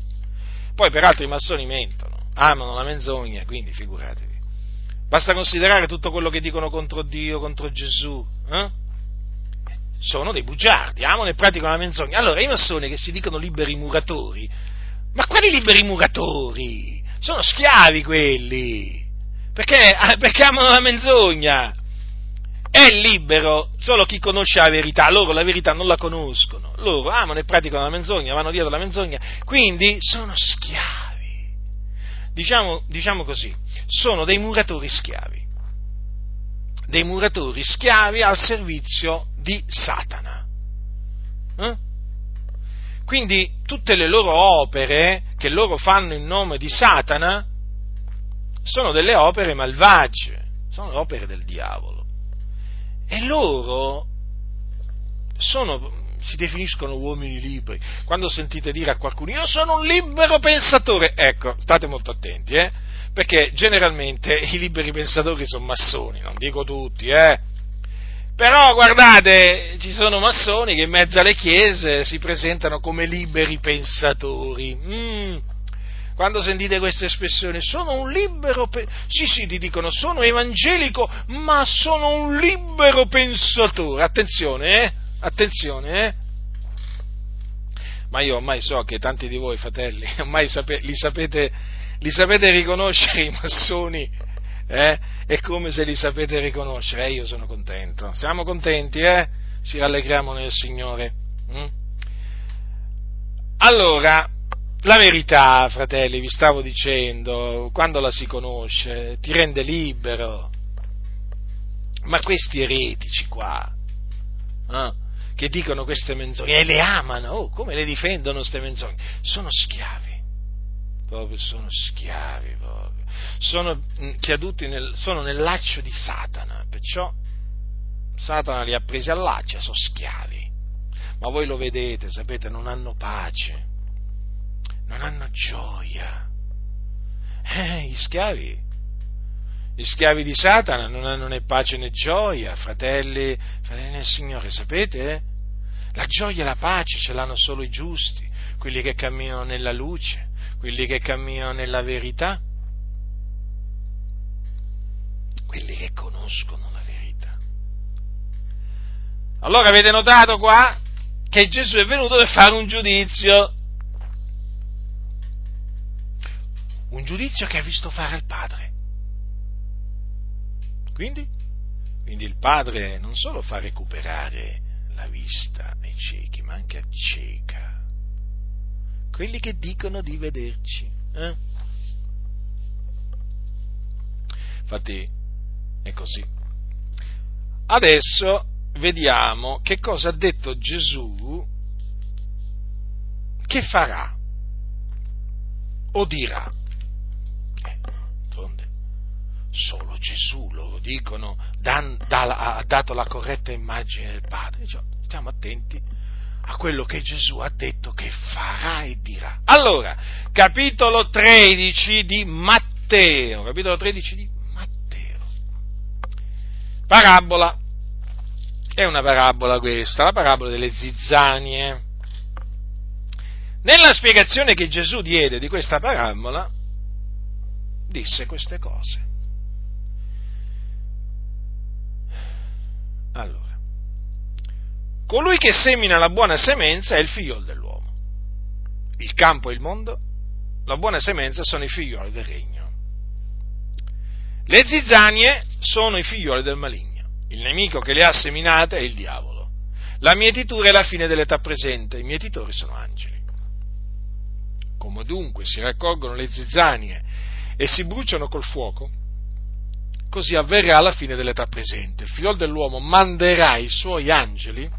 Poi peraltro i massoni mentono, amano la menzogna, quindi figuratevi. Basta considerare tutto quello che dicono contro Dio, contro Gesù. Eh? Sono dei bugiardi, amano e praticano la menzogna. Allora, i massoni che si dicono liberi muratori, ma quali liberi muratori? Sono schiavi quelli, perché, ah, perché amano la menzogna. È libero solo chi conosce la verità, loro la verità non la conoscono, loro amano e praticano la menzogna, vanno dietro la menzogna, quindi sono schiavi diciamo, diciamo così, sono dei muratori schiavi, dei muratori schiavi al servizio di Satana. Eh? Quindi tutte le loro opere che loro fanno in nome di Satana sono delle opere malvagie, sono opere del diavolo. E loro sono si definiscono uomini liberi. Quando sentite dire a qualcuno io sono un libero pensatore, ecco, state molto attenti, eh? perché generalmente i liberi pensatori sono massoni, non dico tutti, eh? Però guardate, ci sono massoni che in mezzo alle chiese si presentano come liberi pensatori. Mm. Quando sentite questa espressione, sono un libero pensatore, sì sì, ti dicono, sono evangelico, ma sono un libero pensatore. Attenzione, eh? Attenzione, eh? Ma io ormai so che tanti di voi, fratelli, ormai sape, li, sapete, li, sapete, riconoscere i massoni, eh? È come se li sapete riconoscere, eh, io sono contento. Siamo contenti, eh? Ci rallegriamo nel Signore. Mm? Allora, La verità, fratelli, vi stavo dicendo, quando la si conosce, ti rende libero. Ma questi eretici qua, eh, che dicono queste menzogne e le amano, oh, come le difendono queste menzogne? Sono schiavi, proprio sono schiavi, proprio. Sono caduti nel, sono nel laccio di Satana, perciò Satana li ha presi a laccia, sono schiavi. Ma voi lo vedete, sapete, non hanno pace non hanno gioia. Eh, gli schiavi, gli schiavi di Satana non hanno né pace né gioia, fratelli, fratelli del Signore, sapete? La gioia e la pace ce l'hanno solo i giusti, quelli che camminano nella luce, quelli che camminano nella verità, quelli che conoscono la verità. Allora avete notato qua che Gesù è venuto per fare un giudizio un giudizio che ha visto fare il padre. Quindi? Quindi il padre non solo fa recuperare la vista ai ciechi, ma anche acceca quelli che dicono di vederci. Eh? Infatti è così. Adesso vediamo che cosa ha detto Gesù che farà o dirà solo Gesù, loro dicono, dan, da, ha dato la corretta immagine del Padre. Cioè, stiamo attenti a quello che Gesù ha detto che farà e dirà. Allora, capitolo 13 di Matteo, capitolo 13 di Matteo. Parabola. È una parabola questa, la parabola delle zizzanie. Nella spiegazione che Gesù diede di questa parabola, disse queste cose. Allora, colui che semina la buona semenza è il figlio dell'uomo. Il campo e il mondo, la buona semenza sono i figlioli del regno. Le zizzanie sono i figlioli del maligno. Il nemico che le ha seminate è il diavolo. La mietitura è la fine dell'età presente, i mietitori sono angeli. Come dunque si raccolgono le zizzanie e si bruciano col fuoco, così avverrà alla fine dell'età presente. Il figlio dell'uomo manderà i suoi angeli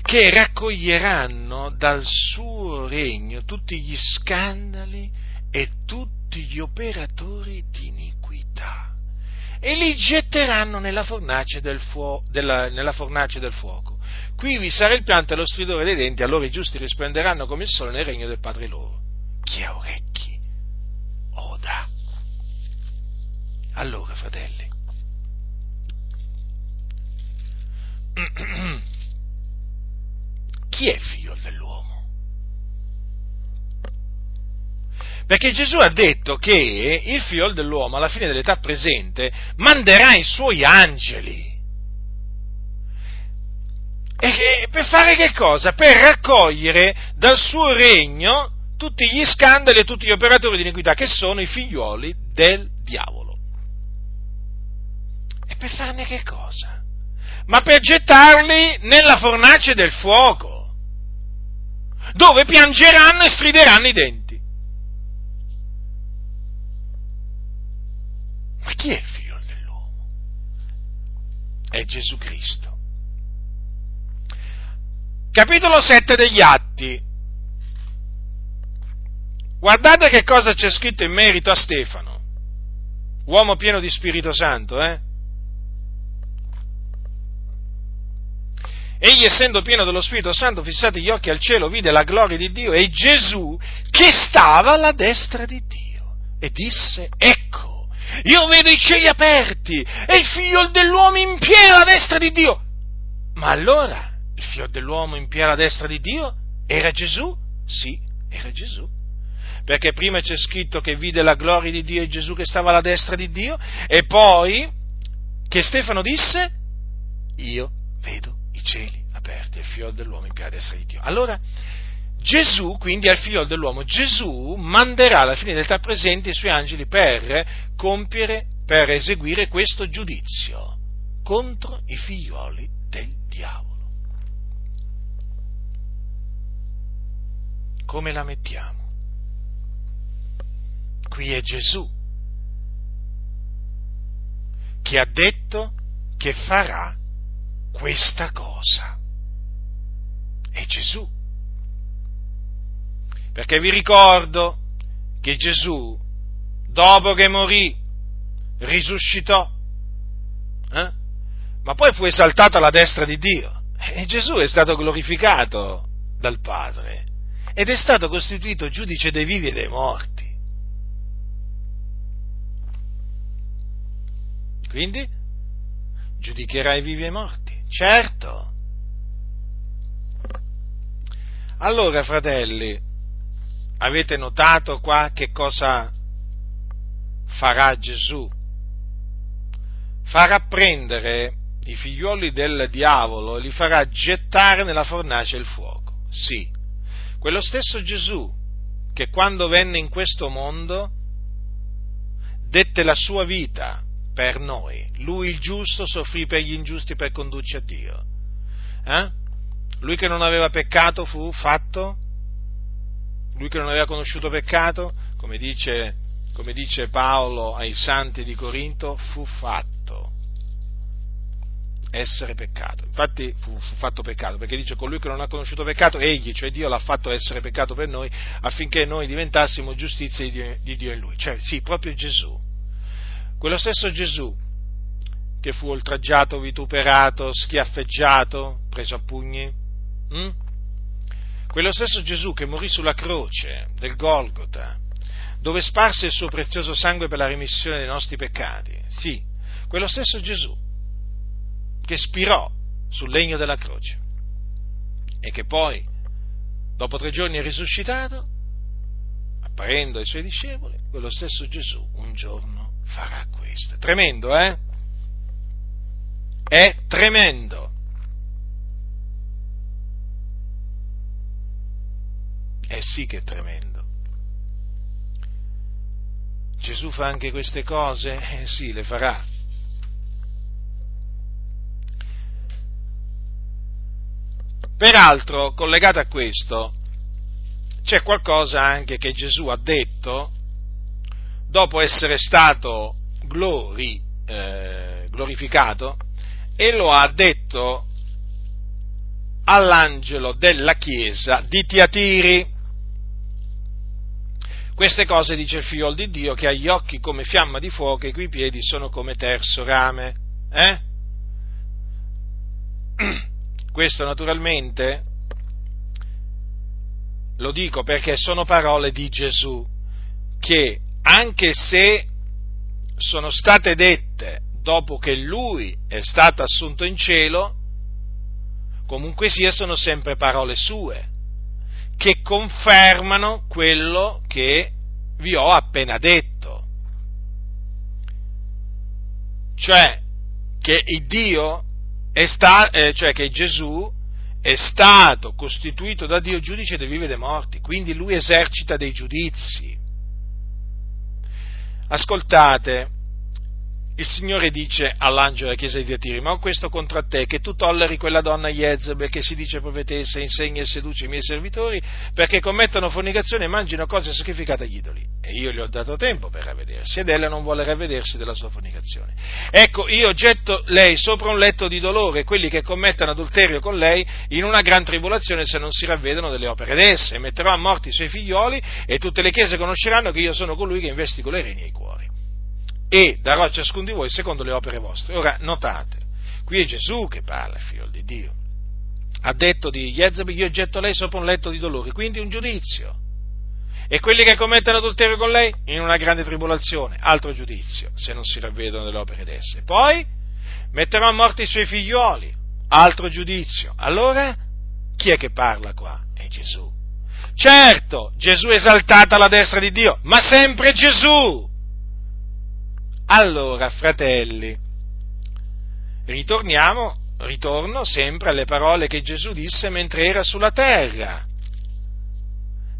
che raccoglieranno dal suo regno tutti gli scandali e tutti gli operatori di iniquità e li getteranno nella fornace del, fuo- della, nella fornace del fuoco. Qui vi sarà il pianto e lo stridore dei denti, allora i giusti risplenderanno come il sole nel regno del Padre loro. Chi ha orecchi, Allora, fratelli, chi è figlio dell'uomo? Perché Gesù ha detto che il figlio dell'uomo alla fine dell'età presente manderà i suoi angeli. E per fare che cosa? Per raccogliere dal suo regno tutti gli scandali e tutti gli operatori di iniquità che sono i figlioli del diavolo per farne che cosa? Ma per gettarli nella fornace del fuoco, dove piangeranno e strideranno i denti. Ma chi è il figlio dell'uomo? È Gesù Cristo. Capitolo 7 degli Atti. Guardate che cosa c'è scritto in merito a Stefano, uomo pieno di Spirito Santo, eh? Egli, essendo pieno dello Spirito Santo, fissati gli occhi al cielo, vide la gloria di Dio e Gesù che stava alla destra di Dio e disse, ecco, io vedo i cieli aperti e il figlio dell'uomo in piedi alla destra di Dio. Ma allora il figlio dell'uomo in piedi alla destra di Dio era Gesù? Sì, era Gesù. Perché prima c'è scritto che vide la gloria di Dio e Gesù che stava alla destra di Dio e poi che Stefano disse, io vedo i cieli aperti il figlio dell'uomo in piedi destra di Dio. Allora, Gesù, quindi è il figlio dell'uomo, Gesù manderà alla fine dell'età presente i suoi angeli per compiere, per eseguire questo giudizio contro i figlioli del diavolo. come la mettiamo? Qui è Gesù che ha detto che farà questa cosa. È Gesù. Perché vi ricordo che Gesù, dopo che morì, risuscitò, eh? ma poi fu esaltato alla destra di Dio. E Gesù è stato glorificato dal Padre ed è stato costituito giudice dei vivi e dei morti. Quindi giudicherà i vivi e i morti, certo. Allora, fratelli, avete notato qua che cosa farà Gesù? Farà prendere i figlioli del diavolo e li farà gettare nella fornace il fuoco. Sì, quello stesso Gesù che quando venne in questo mondo dette la sua vita per noi. Lui il giusto soffrì per gli ingiusti per condurci a Dio. Eh? Lui che non aveva peccato fu fatto, lui che non aveva conosciuto peccato, come dice, come dice Paolo ai santi di Corinto, fu fatto essere peccato. Infatti fu, fu, fatto peccato, perché dice colui che non ha conosciuto peccato, egli, cioè Dio, l'ha fatto essere peccato per noi, affinché noi diventassimo giustizia di Dio, di Dio in lui. Cioè, sì, proprio Gesù. Quello stesso Gesù che fu oltraggiato, vituperato, schiaffeggiato, preso a pugni. Hm? Quello stesso Gesù che morì sulla croce del Golgota, dove sparse il suo prezioso sangue per la remissione dei nostri peccati. Sì, quello stesso Gesù che spirò sul legno della croce e che poi, dopo tre giorni, è risuscitato, apparendo ai suoi discepoli, quello stesso Gesù un giorno farà questo. È tremendo, eh? È tremendo. Eh sì che è tremendo. Gesù fa anche queste cose? Eh sì, le farà. Peraltro, collegato a questo, c'è qualcosa anche che Gesù ha detto dopo essere stato glori, eh, glorificato e lo ha detto all'angelo della chiesa di Tiatiri. Queste cose dice il figlio di Dio che ha gli occhi come fiamma di fuoco e i piedi sono come terzo rame. Eh? Questo naturalmente lo dico perché sono parole di Gesù che anche se sono state dette dopo che lui è stato assunto in cielo, comunque sia sono sempre parole sue, che confermano quello che vi ho appena detto. Cioè che Dio sta, eh, cioè che Gesù è stato costituito da Dio giudice dei vivi e dei morti, quindi lui esercita dei giudizi. Ascoltate, il Signore dice all'angelo della chiesa di Diatiri, ma ho questo contro te, che tu tolleri quella donna Jezebel che si dice profetessa, insegna e seduce i miei servitori, perché commettano fornicazione e mangino cose sacrificate agli idoli. E io gli ho dato tempo per ravvedersi, ed ella non vuole ravvedersi della sua fornicazione. Ecco, io getto lei sopra un letto di dolore, quelli che commettono adulterio con lei, in una gran tribolazione se non si ravvedono delle opere d'esse, e metterò a morte i suoi figlioli, e tutte le chiese conosceranno che io sono colui che investigo le reni e i cuori e darò a ciascuno di voi secondo le opere vostre. Ora, notate, qui è Gesù che parla, figlio di Dio. Ha detto di Jezebel, io getto lei sopra un letto di dolore, quindi un giudizio. E quelli che commettono adulterio con lei, in una grande tribolazione, altro giudizio, se non si ravvedono delle opere d'esse. Poi metterò a morte i suoi figlioli, altro giudizio. Allora, chi è che parla qua? È Gesù. Certo, Gesù è esaltato alla destra di Dio, ma sempre Gesù. Allora, fratelli, ritorniamo, ritorno sempre alle parole che Gesù disse mentre era sulla terra.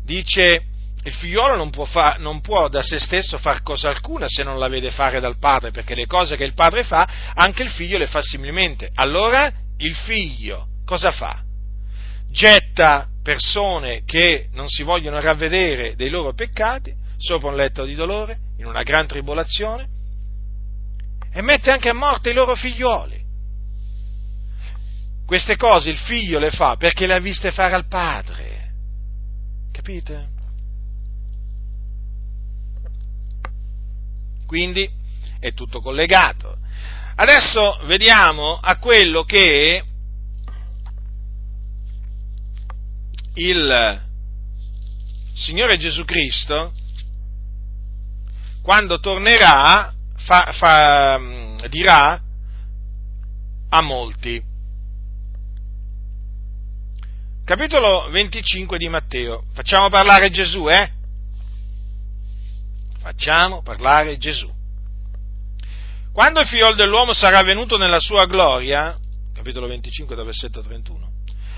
Dice, il figliolo non può, fa, non può, da se stesso far cosa alcuna se non la vede fare dal padre, perché le cose che il padre fa, anche il figlio le fa similmente. Allora il figlio cosa fa? Getta persone che non si vogliono ravvedere dei loro peccati sopra un letto di dolore, in una gran tribolazione, e mette anche a morte i loro figlioli. Queste cose il figlio le fa perché le ha viste fare al padre. Capite? Quindi è tutto collegato. Adesso vediamo a quello che il Signore Gesù Cristo, quando tornerà, fa, fa, dirà a molti. Capitolo 25 di Matteo. Facciamo parlare Gesù, eh? Facciamo parlare Gesù. Quando il figlio dell'uomo sarà venuto nella sua gloria, capitolo 25 da versetto 31,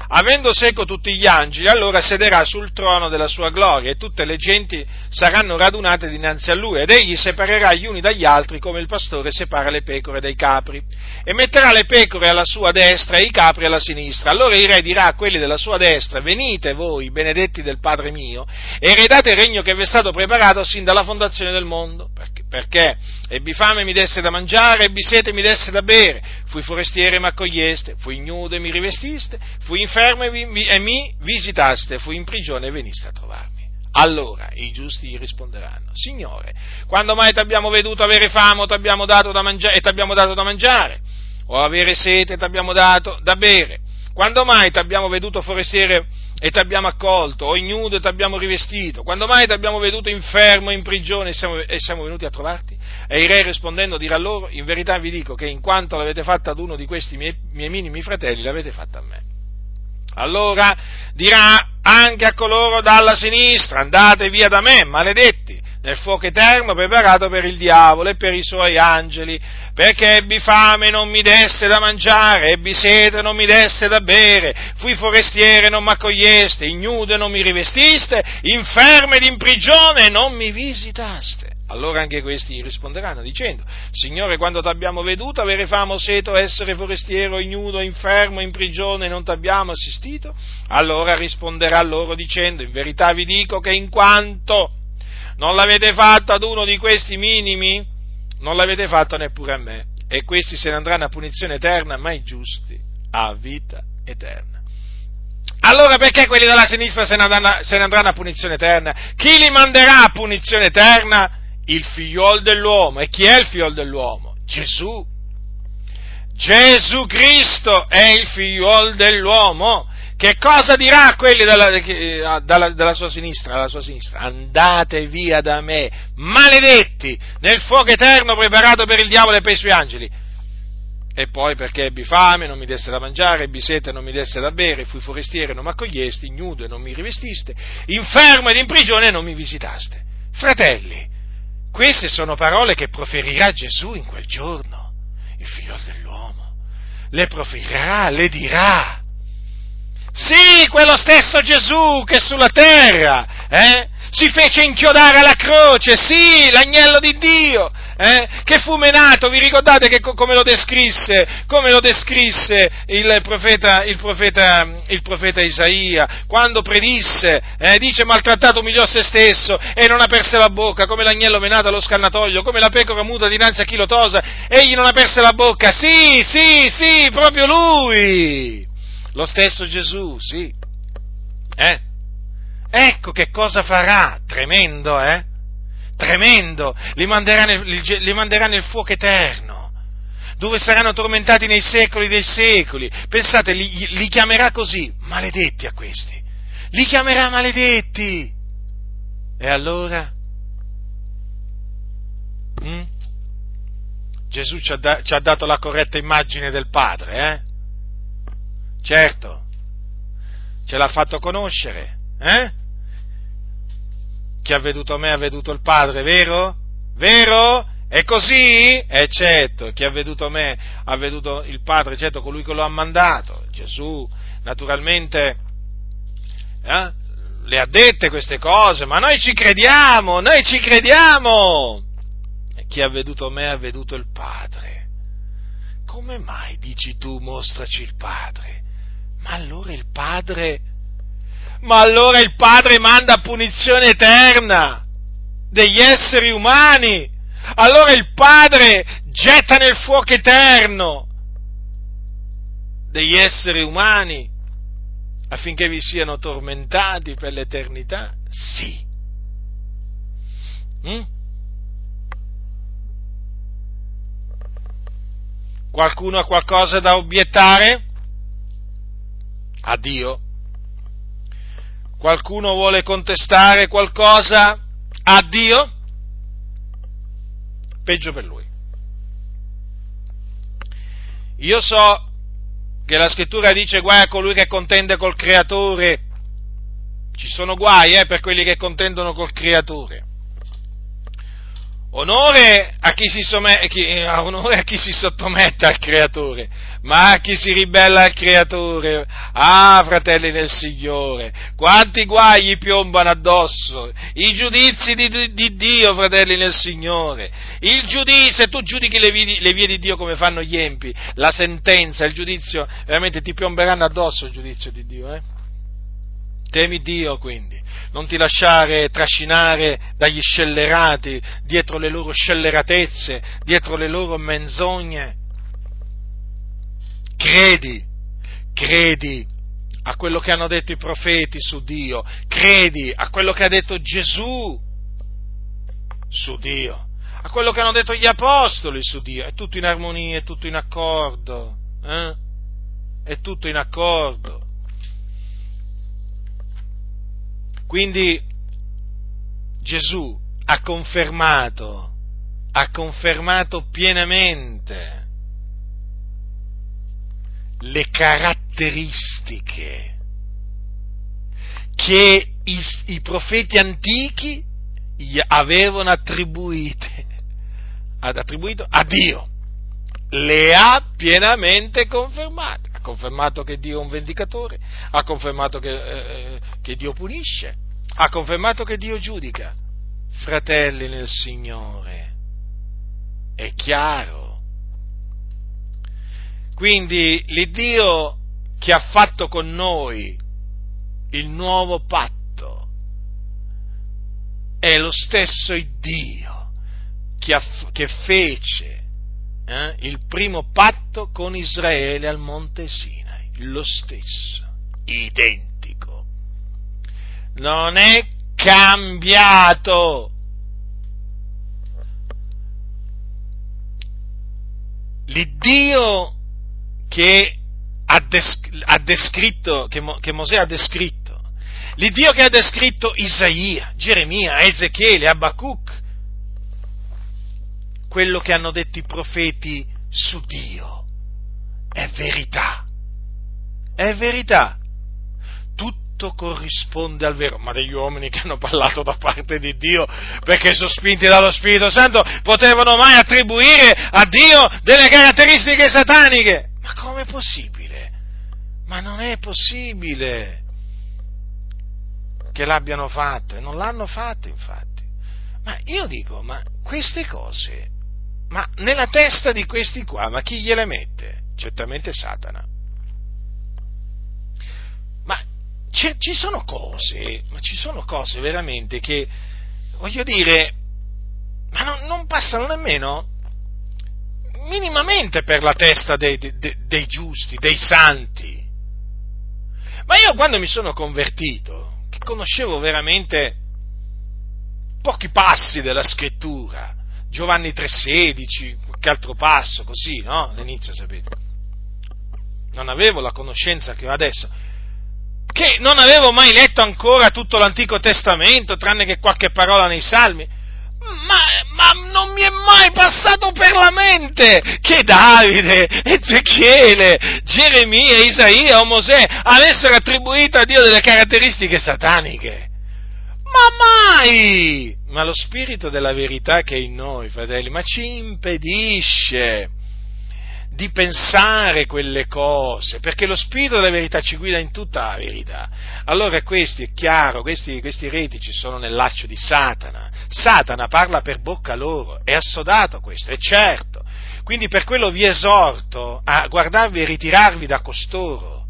avendo seco tutti gli angeli, allora sederà sul trono della sua gloria e tutte le genti saranno radunate dinanzi a lui ed egli separerà gli uni dagli altri come il pastore separa le pecore dai capri. E metterà le pecore alla sua destra e i capri alla sinistra. Allora il re dirà a quelli della sua destra, venite voi, benedetti del Padre mio, e eredate il regno che vi è stato preparato sin dalla fondazione del mondo, perché, perché ebbi fame e mi desse da mangiare, ebbi sete e mi desse da bere, fui forestiere e mi accoglieste, fui ignudo e mi rivestiste, fui infermo e, vi, e mi visitaste, fui in prigione e veniste a trovarmi. Allora i giusti gli risponderanno, Signore, quando mai ti abbiamo veduto avere fame o ti abbiamo dato da mangiare, e ti abbiamo dato da mangiare? O avere sete e ti abbiamo dato da bere? Quando mai ti abbiamo veduto forestiere e ti abbiamo accolto, o ignudo e ti abbiamo rivestito? Quando mai ti abbiamo veduto infermo in prigione e siamo, e siamo venuti a trovarti? E i re rispondendo dirà loro, in verità vi dico che in quanto l'avete fatta ad uno di questi miei, miei minimi fratelli, l'avete fatta a me. Allora dirà anche a coloro dalla sinistra, andate via da me, maledetti, nel fuoco eterno preparato per il diavolo e per i suoi angeli, perché ebbi fame e non mi desse da mangiare, ebbi sete e non mi desse da bere, fui forestiere e non mi accoglieste, ignudo e non mi rivestiste, infermo ed in prigione e non mi visitaste. Allora anche questi risponderanno dicendo, Signore, quando ti abbiamo veduto avere fame o seto, essere forestiero, ignudo, infermo, in prigione, non ti abbiamo assistito? Allora risponderà loro dicendo, in verità vi dico che in quanto non l'avete fatto ad uno di questi minimi, non l'avete fatto neppure a me. E questi se ne andranno a punizione eterna, ma i giusti a vita eterna. Allora perché quelli della sinistra se ne, andranno, se ne andranno a punizione eterna? Chi li manderà a punizione eterna? il figliol dell'uomo. E chi è il figliol dell'uomo? Gesù. Gesù Cristo è il figliol dell'uomo. Che cosa dirà quelli della, eh, della, della, sua sinistra, della sua sinistra? Andate via da me, maledetti, nel fuoco eterno preparato per il diavolo e per i suoi angeli. E poi perché ebbi fame, non mi desse da mangiare, ebbi sete, non mi desse da bere, fui forestiere, non mi accogliesti, ignudo e non mi rivestiste, infermo ed in prigione e non mi visitaste. Fratelli, queste sono parole che proferirà Gesù in quel giorno, il figlio dell'uomo. Le proferirà, le dirà. Sì, quello stesso Gesù che sulla terra eh, si fece inchiodare alla croce, sì, l'agnello di Dio, eh, che fu menato, vi ricordate che, come, lo descrisse, come lo descrisse il profeta, il profeta, il profeta Isaia, quando predisse, eh, dice maltrattato umiliò se stesso e non aperse la bocca, come l'agnello menato allo scannatoio, come la pecora muta dinanzi a chi lo tosa, egli non aperse la bocca, sì, sì, sì, proprio lui, lo stesso Gesù, sì, eh? Ecco che cosa farà, tremendo, eh? tremendo, li manderà, nel, li manderà nel fuoco eterno, dove saranno tormentati nei secoli dei secoli. Pensate, li, li chiamerà così, maledetti a questi, li chiamerà maledetti. E allora? Mm? Gesù ci ha, da, ci ha, dato la corretta immagine del Padre, eh? Certo, ce l'ha fatto conoscere, eh? chi ha veduto me ha veduto il Padre, vero? Vero? È così? È certo, chi ha veduto me ha veduto il Padre, certo, colui che lo ha mandato. Gesù, naturalmente, eh, le ha dette queste cose, ma noi ci crediamo, noi ci crediamo. E chi ha veduto me ha veduto il Padre. Come mai dici tu mostraci il Padre? Ma allora il Padre ma allora il Padre manda punizione eterna degli esseri umani. Allora il Padre getta nel fuoco eterno degli esseri umani affinché vi siano tormentati per l'eternità? Sì. Mm? Qualcuno ha qualcosa da obiettare? A Dio? Qualcuno vuole contestare qualcosa a Dio? Peggio per lui. Io so che la scrittura dice guai a colui che contende col creatore. Ci sono guai eh, per quelli che contendono col creatore. Onore a, chi si somme, chi, onore a chi si sottomette al creatore, ma chi si ribella al creatore, ah fratelli del Signore, quanti guai gli piombano addosso, i giudizi di, di Dio, fratelli del Signore, il giudizio, se tu giudichi le vie, le vie di Dio come fanno gli empi, la sentenza, il giudizio, veramente ti piomberanno addosso il giudizio di Dio, eh? Temi Dio quindi non ti lasciare trascinare dagli scellerati dietro le loro scelleratezze, dietro le loro menzogne. Credi, credi a quello che hanno detto i profeti su Dio, credi a quello che ha detto Gesù su Dio, a quello che hanno detto gli apostoli su Dio, è tutto in armonia, è tutto in accordo, eh? è tutto in accordo. Quindi Gesù ha confermato, ha confermato pienamente le caratteristiche che i, i profeti antichi gli avevano attribuite, attribuito a Dio. Le ha pienamente confermate ha confermato che Dio è un vendicatore, ha confermato che, eh, che Dio punisce, ha confermato che Dio giudica. Fratelli nel Signore, è chiaro. Quindi l'Iddio che ha fatto con noi il nuovo patto è lo stesso Dio che, ha, che fece eh, il primo patto con Israele al monte Sinai, lo stesso, identico. Non è cambiato. L'Iddio che ha, desc- ha descritto, che, Mo- che Mosè ha descritto, l'Iddio che ha descritto Isaia, Geremia, Ezechiele, Abacuc, quello che hanno detto i profeti su Dio. È verità. È verità. Tutto corrisponde al vero, ma degli uomini che hanno parlato da parte di Dio perché sono spinti dallo Spirito Santo potevano mai attribuire a Dio delle caratteristiche sataniche. Ma com'è possibile? Ma non è possibile che l'abbiano fatto e non l'hanno fatto infatti. Ma io dico, ma queste cose ma nella testa di questi qua, ma chi gliele mette? Certamente Satana. Ma ci sono cose, ma ci sono cose veramente che, voglio dire, ma non, non passano nemmeno minimamente per la testa dei, dei, dei giusti, dei santi. Ma io quando mi sono convertito, che conoscevo veramente pochi passi della scrittura, Giovanni 3,16, qualche altro passo, così, no? All'inizio, sapete. Non avevo la conoscenza che ho adesso, che non avevo mai letto ancora tutto l'Antico Testamento, tranne che qualche parola nei Salmi. Ma, ma, non mi è mai passato per la mente che Davide, Ezechiele, Geremia, Isaia o Mosè avessero attribuito a Dio delle caratteristiche sataniche. Ma mai! Ma lo spirito della verità che è in noi, fratelli, ma ci impedisce di pensare quelle cose, perché lo spirito della verità ci guida in tutta la verità. Allora questi, è chiaro, questi, questi retici sono nel laccio di Satana. Satana parla per bocca loro, è assodato questo, è certo. Quindi per quello vi esorto a guardarvi e ritirarvi da costoro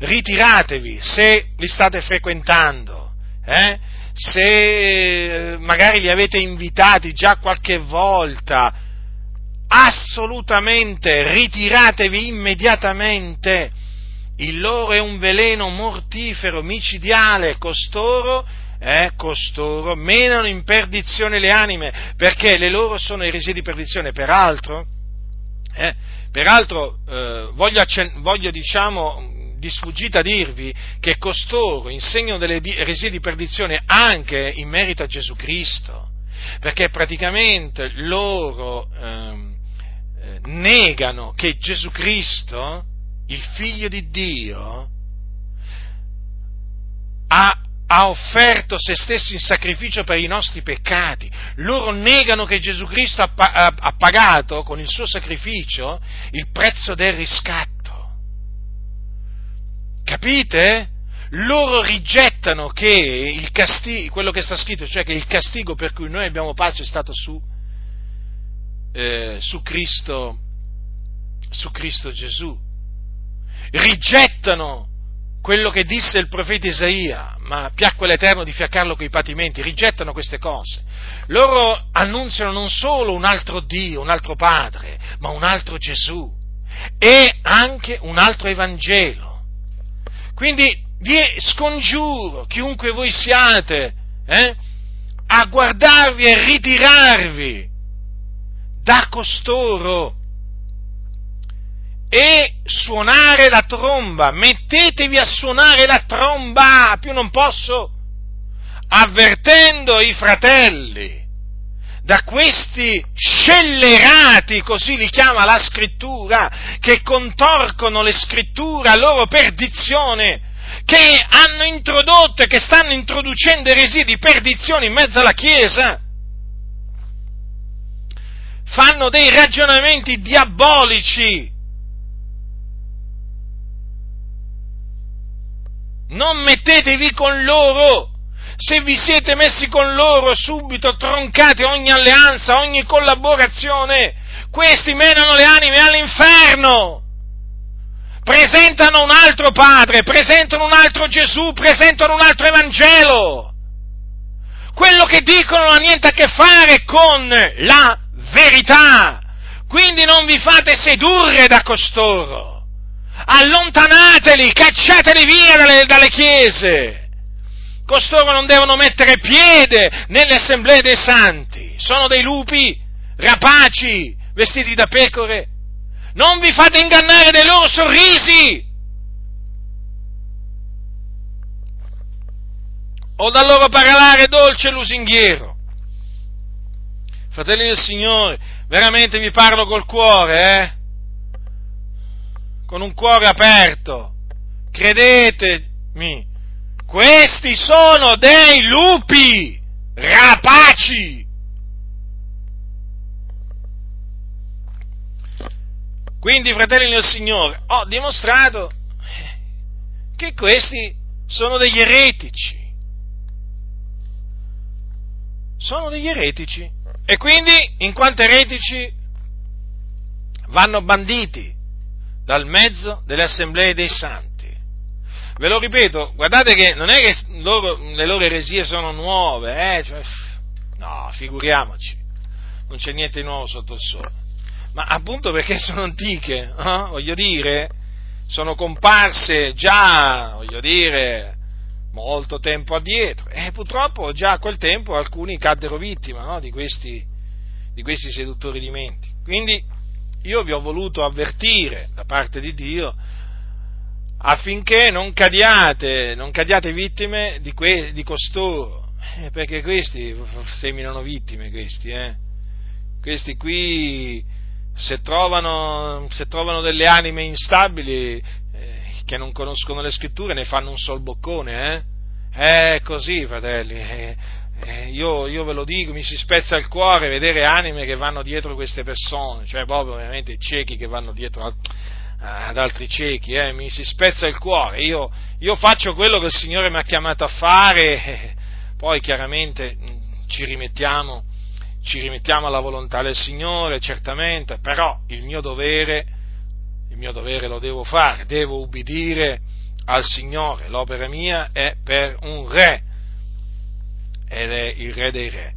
ritiratevi se li state frequentando, eh? se magari li avete invitati già qualche volta, assolutamente ritiratevi immediatamente. Il loro è un veleno mortifero, micidiale, costoro, eh, costoro menano in perdizione le anime, perché le loro sono eresie di perdizione. Peraltro, eh, peraltro eh, voglio, accen- voglio diciamo, di sfuggita dirvi che costoro insegnano delle eresie di perdizione anche in merito a Gesù Cristo, perché praticamente loro ehm, eh, negano che Gesù Cristo, il figlio di Dio, ha, ha, offerto se stesso in sacrificio per i nostri peccati. Loro negano che Gesù Cristo ha, ha, ha pagato con il suo sacrificio il prezzo del riscatto. Capite? Loro rigettano che castigo, quello che sta scritto, cioè che il castigo per cui noi abbiamo pace è stato su, eh, su, Cristo, su Cristo Gesù. Rigettano quello che disse il profeta Isaia, ma piacque l'Eterno di fiaccarlo coi patimenti, rigettano queste cose. Loro annunziano non solo un altro Dio, un altro Padre, ma un altro Gesù e anche un altro Evangelo. Quindi vi scongiuro, chiunque voi siate, eh, a guardarvi e ritirarvi da costoro e suonare la tromba, mettetevi a suonare la tromba, più non posso, avvertendo i fratelli da questi scellerati, così li chiama la scrittura, che contorcono le scritture a loro perdizione, che hanno introdotto e che stanno introducendo eresi di perdizione in mezzo alla Chiesa. Fanno dei ragionamenti diabolici. Non mettetevi con loro se vi siete messi con loro subito troncate ogni alleanza, ogni collaborazione, questi menano le anime all'inferno. Presentano un altro Padre, presentano un altro Gesù, presentano un altro Evangelo. Quello che dicono non ha niente a che fare con la verità. Quindi non vi fate sedurre da costoro. Allontanateli, cacciateli via dalle, dalle chiese costoro non devono mettere piede nelle assemblee dei santi, sono dei lupi rapaci, vestiti da pecore. Non vi fate ingannare dai loro sorrisi o dal loro parlare dolce e lusinghiero. Fratelli del Signore, veramente vi parlo col cuore, eh? Con un cuore aperto. Credetemi, questi sono dei lupi rapaci. Quindi, fratelli del Signore, ho dimostrato che questi sono degli eretici. Sono degli eretici. E quindi, in quanto eretici, vanno banditi dal mezzo delle assemblee dei santi. Ve lo ripeto, guardate che non è che loro, le loro eresie sono nuove, eh? cioè, no, figuriamoci, non c'è niente di nuovo sotto il sole, ma appunto perché sono antiche, eh? voglio dire, sono comparse già, voglio dire, molto tempo addietro e purtroppo già a quel tempo alcuni caddero vittima no? di, questi, di questi seduttori di menti. Quindi io vi ho voluto avvertire da parte di Dio affinché non cadiate, non cadiate vittime di, que, di costoro, eh, perché questi seminano vittime, questi, eh. questi qui se trovano, se trovano, delle anime instabili che non conoscono le scritture ne fanno un sol boccone, eh? È così, fratelli, eh, eh, io, io, ve lo dico, mi si spezza il cuore vedere anime che vanno dietro queste persone, cioè proprio ovviamente ciechi che vanno dietro a ad altri ciechi, eh, mi si spezza il cuore, io, io, faccio quello che il Signore mi ha chiamato a fare, eh, poi chiaramente mm, ci rimettiamo, ci rimettiamo alla volontà del Signore, certamente, però il mio dovere, il mio dovere lo devo fare, devo ubbidire al Signore, l'opera mia è per un re, ed è il re dei re.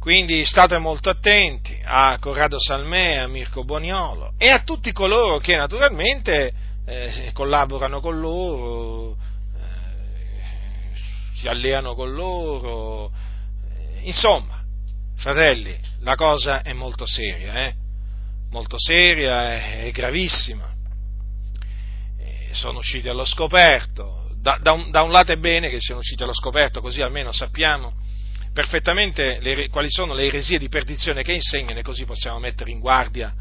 Quindi state molto attenti a Corrado Salmè, a Mirko Boniolo e a tutti coloro che naturalmente eh, collaborano con loro, eh, si alleano con loro, insomma, fratelli, la cosa è molto seria, eh? Molto seria, è gravissima. Sono usciti allo scoperto, da, da, un, da un lato è bene che siano usciti allo scoperto, così almeno sappiamo perfettamente le, quali sono le eresie di perdizione che insegnano e così possiamo mettere in guardia,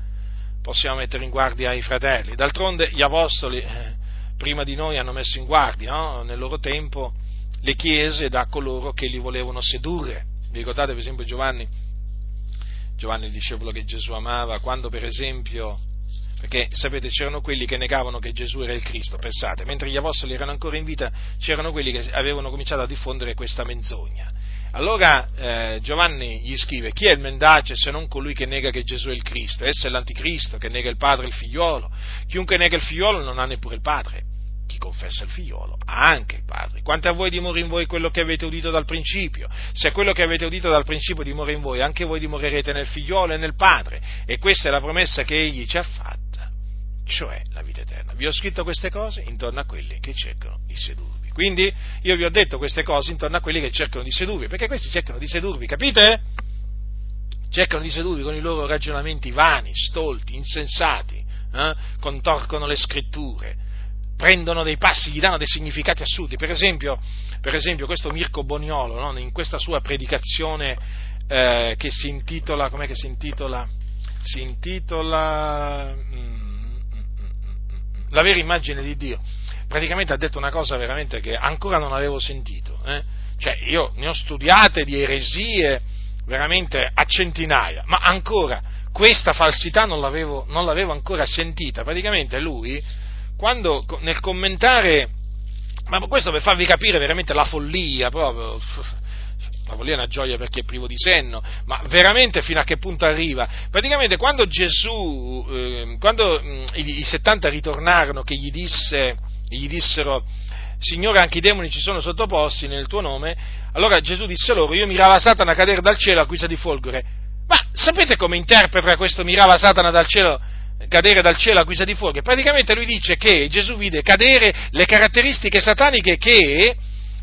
possiamo mettere in guardia i fratelli. D'altronde gli apostoli eh, prima di noi hanno messo in guardia no? nel loro tempo le chiese da coloro che li volevano sedurre. Vi ricordate per esempio Giovanni, Giovanni il discepolo che Gesù amava, quando per esempio perché sapete c'erano quelli che negavano che Gesù era il Cristo, pensate, mentre gli apostoli erano ancora in vita c'erano quelli che avevano cominciato a diffondere questa menzogna. Allora eh, Giovanni gli scrive, chi è il mendace se non colui che nega che Gesù è il Cristo? Esso è l'anticristo che nega il padre e il figliolo. Chiunque nega il figliolo non ha neppure il padre. Chi confessa il figliolo ha anche il padre. Quanto a voi dimora in voi quello che avete udito dal principio. Se quello che avete udito dal principio dimora in voi, anche voi dimorerete nel figliolo e nel padre. E questa è la promessa che egli ci ha fatta, cioè la vita eterna. Vi ho scritto queste cose intorno a quelli che cercano di sedurvi. Quindi io vi ho detto queste cose intorno a quelli che cercano di sedurvi, perché questi cercano di sedurvi, capite? Cercano di sedurvi con i loro ragionamenti vani, stolti, insensati, eh? contorcono le scritture, prendono dei passi, gli danno dei significati assurdi. Per esempio, per esempio questo Mirko Boniolo, no? in questa sua predicazione eh, che si intitola, com'è che si intitola? Si intitola mm, mm, mm, La vera immagine di Dio praticamente ha detto una cosa veramente che ancora non avevo sentito. Eh? Cioè, io ne ho studiate di eresie veramente a centinaia, ma ancora questa falsità non l'avevo, non l'avevo ancora sentita. Praticamente lui, quando nel commentare, ma questo per farvi capire veramente la follia proprio, la follia è una gioia perché è privo di senno, ma veramente fino a che punto arriva? Praticamente quando Gesù, eh, quando mh, i, i 70 ritornarono che gli disse, gli dissero, Signore, anche i demoni ci sono sottoposti nel tuo nome, allora Gesù disse loro, io mirava Satana cadere dal cielo a guisa di folgore. Ma sapete come interpreta questo mirava Satana dal cielo, cadere dal cielo a guisa di folgore? Praticamente lui dice che Gesù vide cadere le caratteristiche sataniche che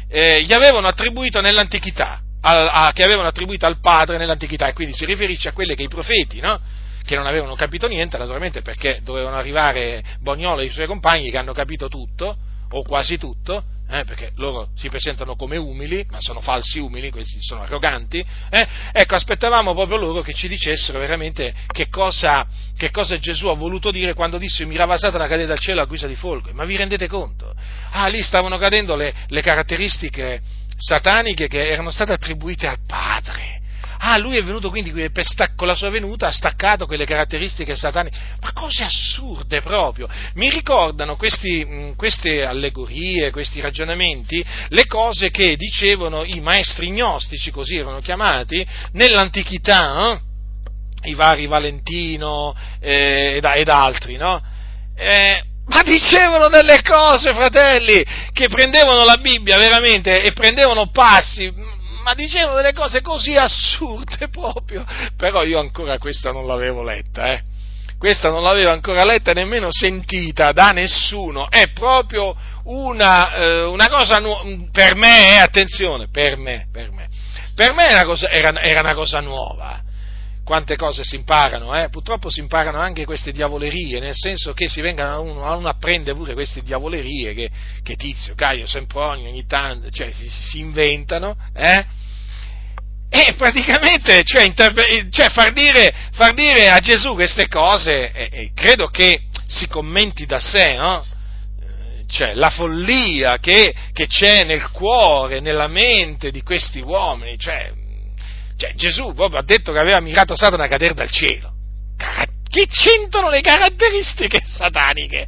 eh, gli avevano attribuito nell'antichità, a, a, che avevano attribuito al Padre nell'antichità, e quindi si riferisce a quelle che i profeti, no? che non avevano capito niente, naturalmente perché dovevano arrivare Bognolo e i suoi compagni che hanno capito tutto, o quasi tutto, eh, perché loro si presentano come umili, ma sono falsi umili, questi sono arroganti, eh, ecco, aspettavamo proprio loro che ci dicessero veramente che cosa, che cosa Gesù ha voluto dire quando disse mirava Satana cadere dal cielo a guisa di folgore, ma vi rendete conto? Ah, lì stavano cadendo le, le caratteristiche sataniche che erano state attribuite al Padre, Ah, lui è venuto quindi con la sua venuta ha staccato quelle caratteristiche sataniche. Ma cose assurde proprio. Mi ricordano questi, queste allegorie, questi ragionamenti, le cose che dicevano i maestri gnostici, così erano chiamati, nell'antichità, eh? i vari Valentino eh, ed, ed, altri, no? Eh, ma dicevano delle cose, fratelli, che prendevano la Bibbia veramente e prendevano passi ma dicevano delle cose così assurde proprio, però io ancora questa non l'avevo letta, eh. Questa non l'avevo ancora letta e nemmeno sentita da nessuno, è proprio una, eh, una cosa nuova, per me, eh, attenzione, per me, per me, per me era, cosa, era, era una cosa nuova, quante cose si imparano, eh? purtroppo si imparano anche queste diavolerie, nel senso che si vengano a uno, a uno apprende pure queste diavolerie che, che Tizio, Caio, Sempronio ogni tanto, cioè si, si inventano, eh? E praticamente, cioè, interve- cioè far, dire, far, dire, a Gesù queste cose, eh, eh, credo che si commenti da sé, no? Cioè, la follia che, che c'è nel cuore, nella mente di questi uomini, cioè, cioè, Gesù proprio ha detto che aveva mirato Satana a cadere dal cielo. Che c'entrano le caratteristiche sataniche?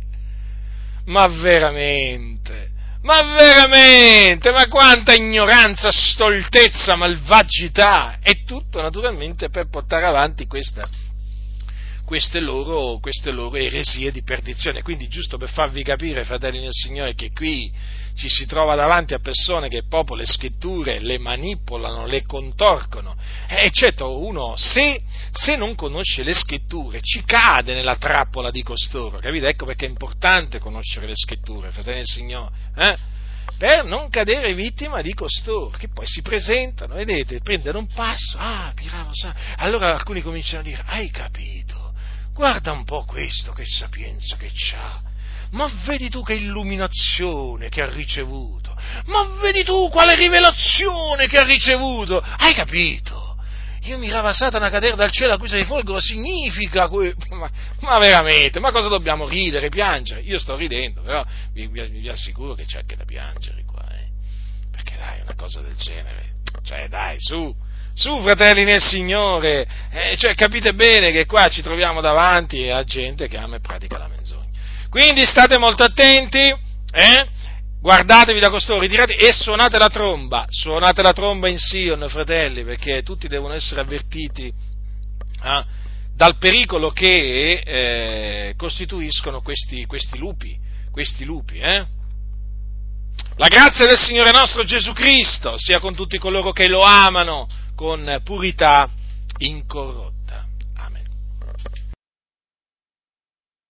Ma veramente, ma veramente, ma quanta ignoranza, stoltezza, malvagità! E tutto naturalmente per portare avanti questa, queste loro, queste loro eresie di perdizione. Quindi, giusto per farvi capire, fratelli del Signore, che qui ci si trova davanti a persone che proprio le scritture le manipolano, le contorcono. E certo, uno se, se, non conosce le scritture ci cade nella trappola di costoro, capite? Ecco perché è importante conoscere le scritture, fratelli del Signore. Eh? per non cadere vittima di costoro, che poi si presentano, vedete, prendono un passo, ah, Piravo sa, allora alcuni cominciano a dire, hai capito, guarda un po' questo, che sapienza che c'ha, ma vedi tu che illuminazione che ha ricevuto, ma vedi tu quale rivelazione che ha ricevuto, hai capito? Io mirava Satana a cadere dal cielo a cui si rifolgono, significa, ma, ma, veramente, ma cosa dobbiamo ridere, piangere? Io sto ridendo, però vi, vi, vi assicuro che c'è anche da piangere qua, eh? perché dai, una cosa del genere, cioè dai, su, su fratelli nel Signore, eh, cioè, capite bene che qua ci troviamo davanti a gente che ama e pratica la menzogna. Quindi state molto attenti, eh? guardatevi da costoro, ritirate e suonate la tromba, suonate la tromba in Sion, fratelli, perché tutti devono essere avvertiti eh, dal pericolo che eh, costituiscono questi, questi, lupi, questi lupi eh? La grazia del Signore nostro Gesù Cristo sia con tutti coloro che lo amano con purità incorrotta.